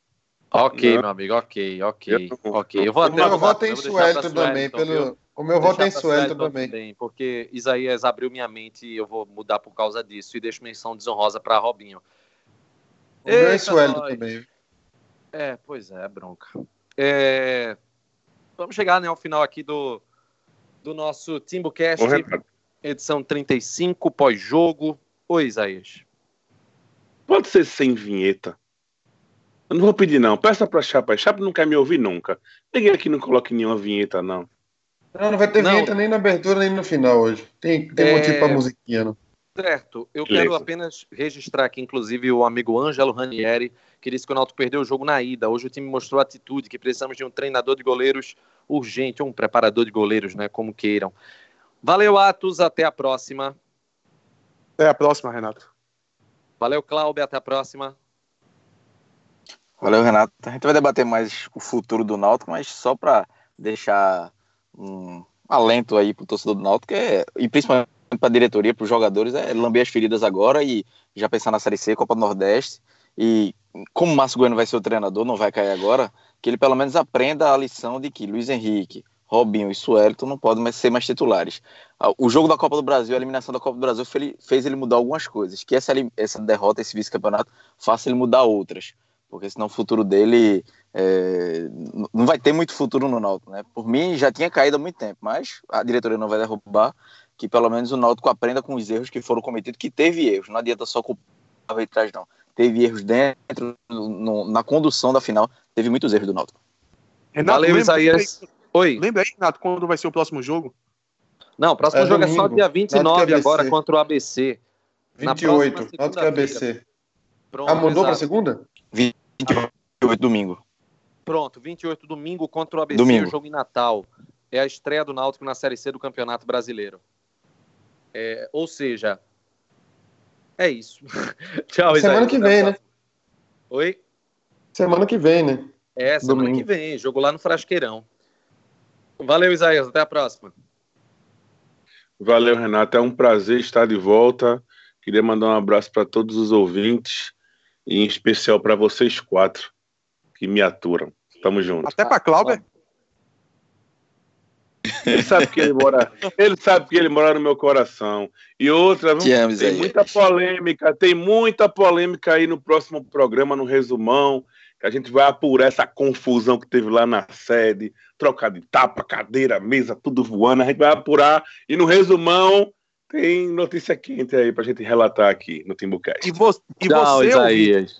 Ok,
Não.
meu amigo, ok, ok,
Eu
ok. Eu vou
O
até
meu voto é em
eu vou deixar pra
Suelton também.
Viu?
Pelo... O meu voto é em Suelton
Suelton
também.
Porque Isaías abriu minha mente e eu vou mudar por causa disso. E deixo menção desonrosa para Robinho.
O meu é
Eita,
Suelton também.
É, pois é, bronca. É, Vamos chegar né, ao final aqui do, do nosso TimbuCast, edição 35, pós-jogo. Oi, Isaías.
pode ser sem vinheta. Eu não vou pedir, não. Peça pra Chapa. Chapa não quer me ouvir nunca. Ninguém aqui não coloque nenhuma vinheta, não.
Não, não vai ter
Não.
vinheta nem na abertura nem no final hoje. Tem, tem
É.
motivo pra musiquinha, não.
Certo, eu
Beleza.
quero apenas registrar aqui, inclusive, o amigo Ângelo Ranieri, que disse que o Náutico perdeu o jogo na ida. Hoje o time mostrou atitude, que precisamos de um treinador de goleiros urgente, ou um preparador de goleiros, né, como queiram. Valeu, Atos, até a próxima.
Até a próxima, Renato.
Valeu, Cláudio, até a próxima.
Valeu, Renato. A gente vai debater mais o futuro do Náutico, mas só para deixar um alento aí pro torcedor do Náutico, é, e principalmente para a diretoria, para os jogadores, é lamber as feridas agora e já pensar na Série C, Copa do Nordeste. E como o Márcio Bueno vai ser o treinador, não vai cair agora, que ele pelo menos aprenda a lição de que Luiz Henrique, Robinho e Suelton não podem mais ser mais titulares. Ah, o jogo da Copa do Brasil, a eliminação da Copa do Brasil fez ele mudar algumas coisas. Que essa, essa derrota, esse vice-campeonato, faça ele mudar outras. Porque senão o futuro dele é, não vai ter muito futuro no Náutico, né? Por mim já tinha caído há muito tempo, mas a diretoria não vai derrubar. Que pelo menos o Náutico aprenda com os erros que foram cometidos, que teve erros. Não adianta só culpar a trás, não. Teve erros dentro, no, na condução da final, teve muitos erros do Náutico.
Renato, Valeu, Isaías.
Oi. Lembra aí, Renato, quando vai ser o próximo jogo?
Não, o próximo é jogo domingo. é só dia 29 agora contra o ABC.
28, Náutico ABC. Pronto, ah, mudou para segunda?
28 domingo.
Pronto, 28 domingo contra o ABC, domingo. o jogo em Natal. É a estreia do Náutico na Série C do Campeonato Brasileiro. É, ou seja, é isso.
Tchau, Semana que vem, né?
Oi?
Semana que vem, né?
É, semana domingo. que vem. Jogo lá no Frasqueirão. Valeu, Isaías. Até a próxima.
Valeu, Renato. É um prazer estar de volta. Queria mandar um abraço para todos os ouvintes e em especial para vocês quatro que me aturam. Tamo junto.
Até para Cláudio.
Ele sabe que ele mora, ele sabe que ele mora no meu coração. E outra, tem aí. muita polêmica, tem muita polêmica aí no próximo programa, no resumão, que a gente vai apurar essa confusão que teve lá na sede, trocar de tapa, cadeira, mesa, tudo voando, a gente vai apurar e no resumão tem notícia quente aí pra gente relatar aqui no Timbucast.
E, vo e Tchau, você, ouvinte,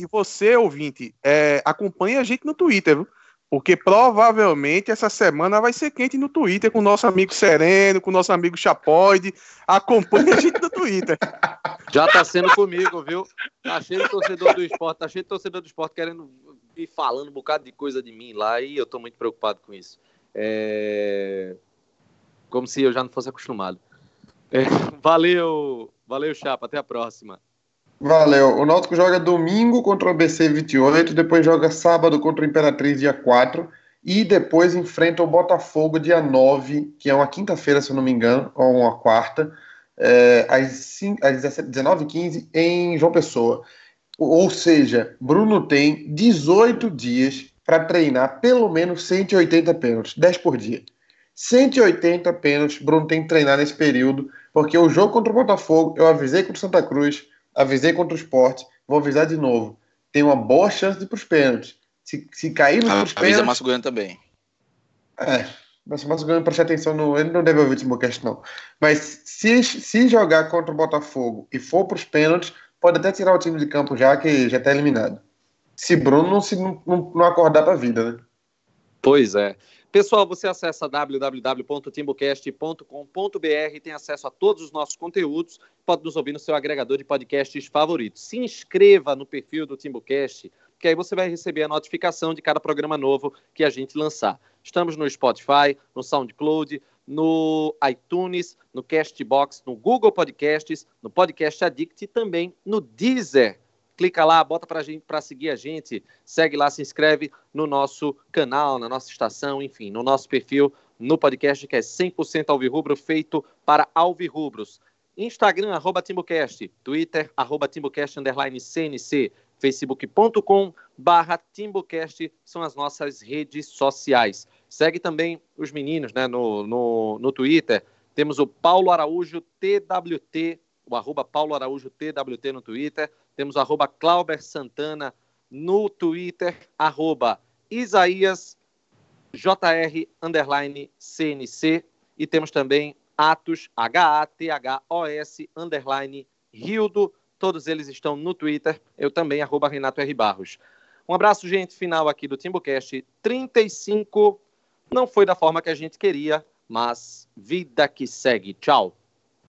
e você, ouvinte, é, acompanha a gente no Twitter, viu? Porque provavelmente essa semana vai ser quente no Twitter com o nosso amigo Sereno, com o nosso amigo Chapoide. Acompanha a gente no Twitter.
Já tá sendo comigo, viu? Tá cheio de torcedor do esporte, tá cheio de torcedor do esporte querendo vir falando um bocado de coisa de mim lá e eu tô muito preocupado com isso. É... Como se eu já não fosse acostumado. É... Valeu, valeu, Chapa. Até a próxima.
Valeu. O Náutico joga domingo contra o ABC 28, depois joga sábado contra o Imperatriz dia 4 e depois enfrenta o Botafogo dia 9, que é uma quinta-feira, se eu não me engano, ou uma quarta, é, às, às 19h15 em João Pessoa. Ou seja, Bruno tem 18 dias para treinar pelo menos 180 pênaltis, 10 por dia. 180 pênaltis Bruno tem que treinar nesse período, porque o jogo contra o Botafogo, eu avisei contra o Santa Cruz, avisei contra o esporte, vou avisar de novo. Tem uma boa chance de ir para os pênaltis. Se, se cair nos ah, pênaltis. Avisa
Márcio Goiano também.
É, mas o Márcio Goiano preste atenção no. Ele não deve ouvir o Timocast, não. Mas se, se jogar contra o Botafogo e for para os pênaltis, pode até tirar o time de campo já, que já está eliminado. Se Bruno não, se, não, não acordar para a vida, né?
Pois é. Pessoal, você acessa www.timbocast.com.br, tem acesso a todos os nossos conteúdos, pode nos ouvir no seu agregador de podcasts favoritos. Se inscreva no perfil do Timbocast, que aí você vai receber a notificação de cada programa novo que a gente lançar. Estamos no Spotify, no SoundCloud, no iTunes, no Castbox, no Google Podcasts, no Podcast Addict e também no Deezer clica lá, bota para gente para seguir a gente, segue lá, se inscreve no nosso canal, na nossa estação, enfim, no nosso perfil, no podcast que é 100% alvirrubro, feito para alvirrubros. Instagram, arroba Twitter, arroba TimbuCast, underline CNC, facebook.com barra TimbuCast, são as nossas redes sociais. Segue também os meninos né, no, no, no Twitter, temos o Paulo Araújo TWT, o arroba Paulo Araújo TWT no Twitter, temos arroba Clauber Santana no Twitter, arroba Isaías JR underline CNC e temos também Atos, H-A-T-H-O-S underline Rildo, todos eles estão no Twitter, eu também, arroba Renato R. Barros. Um abraço, gente, final aqui do Timbucast 35. Não foi da forma que a gente queria, mas vida que segue. Tchau.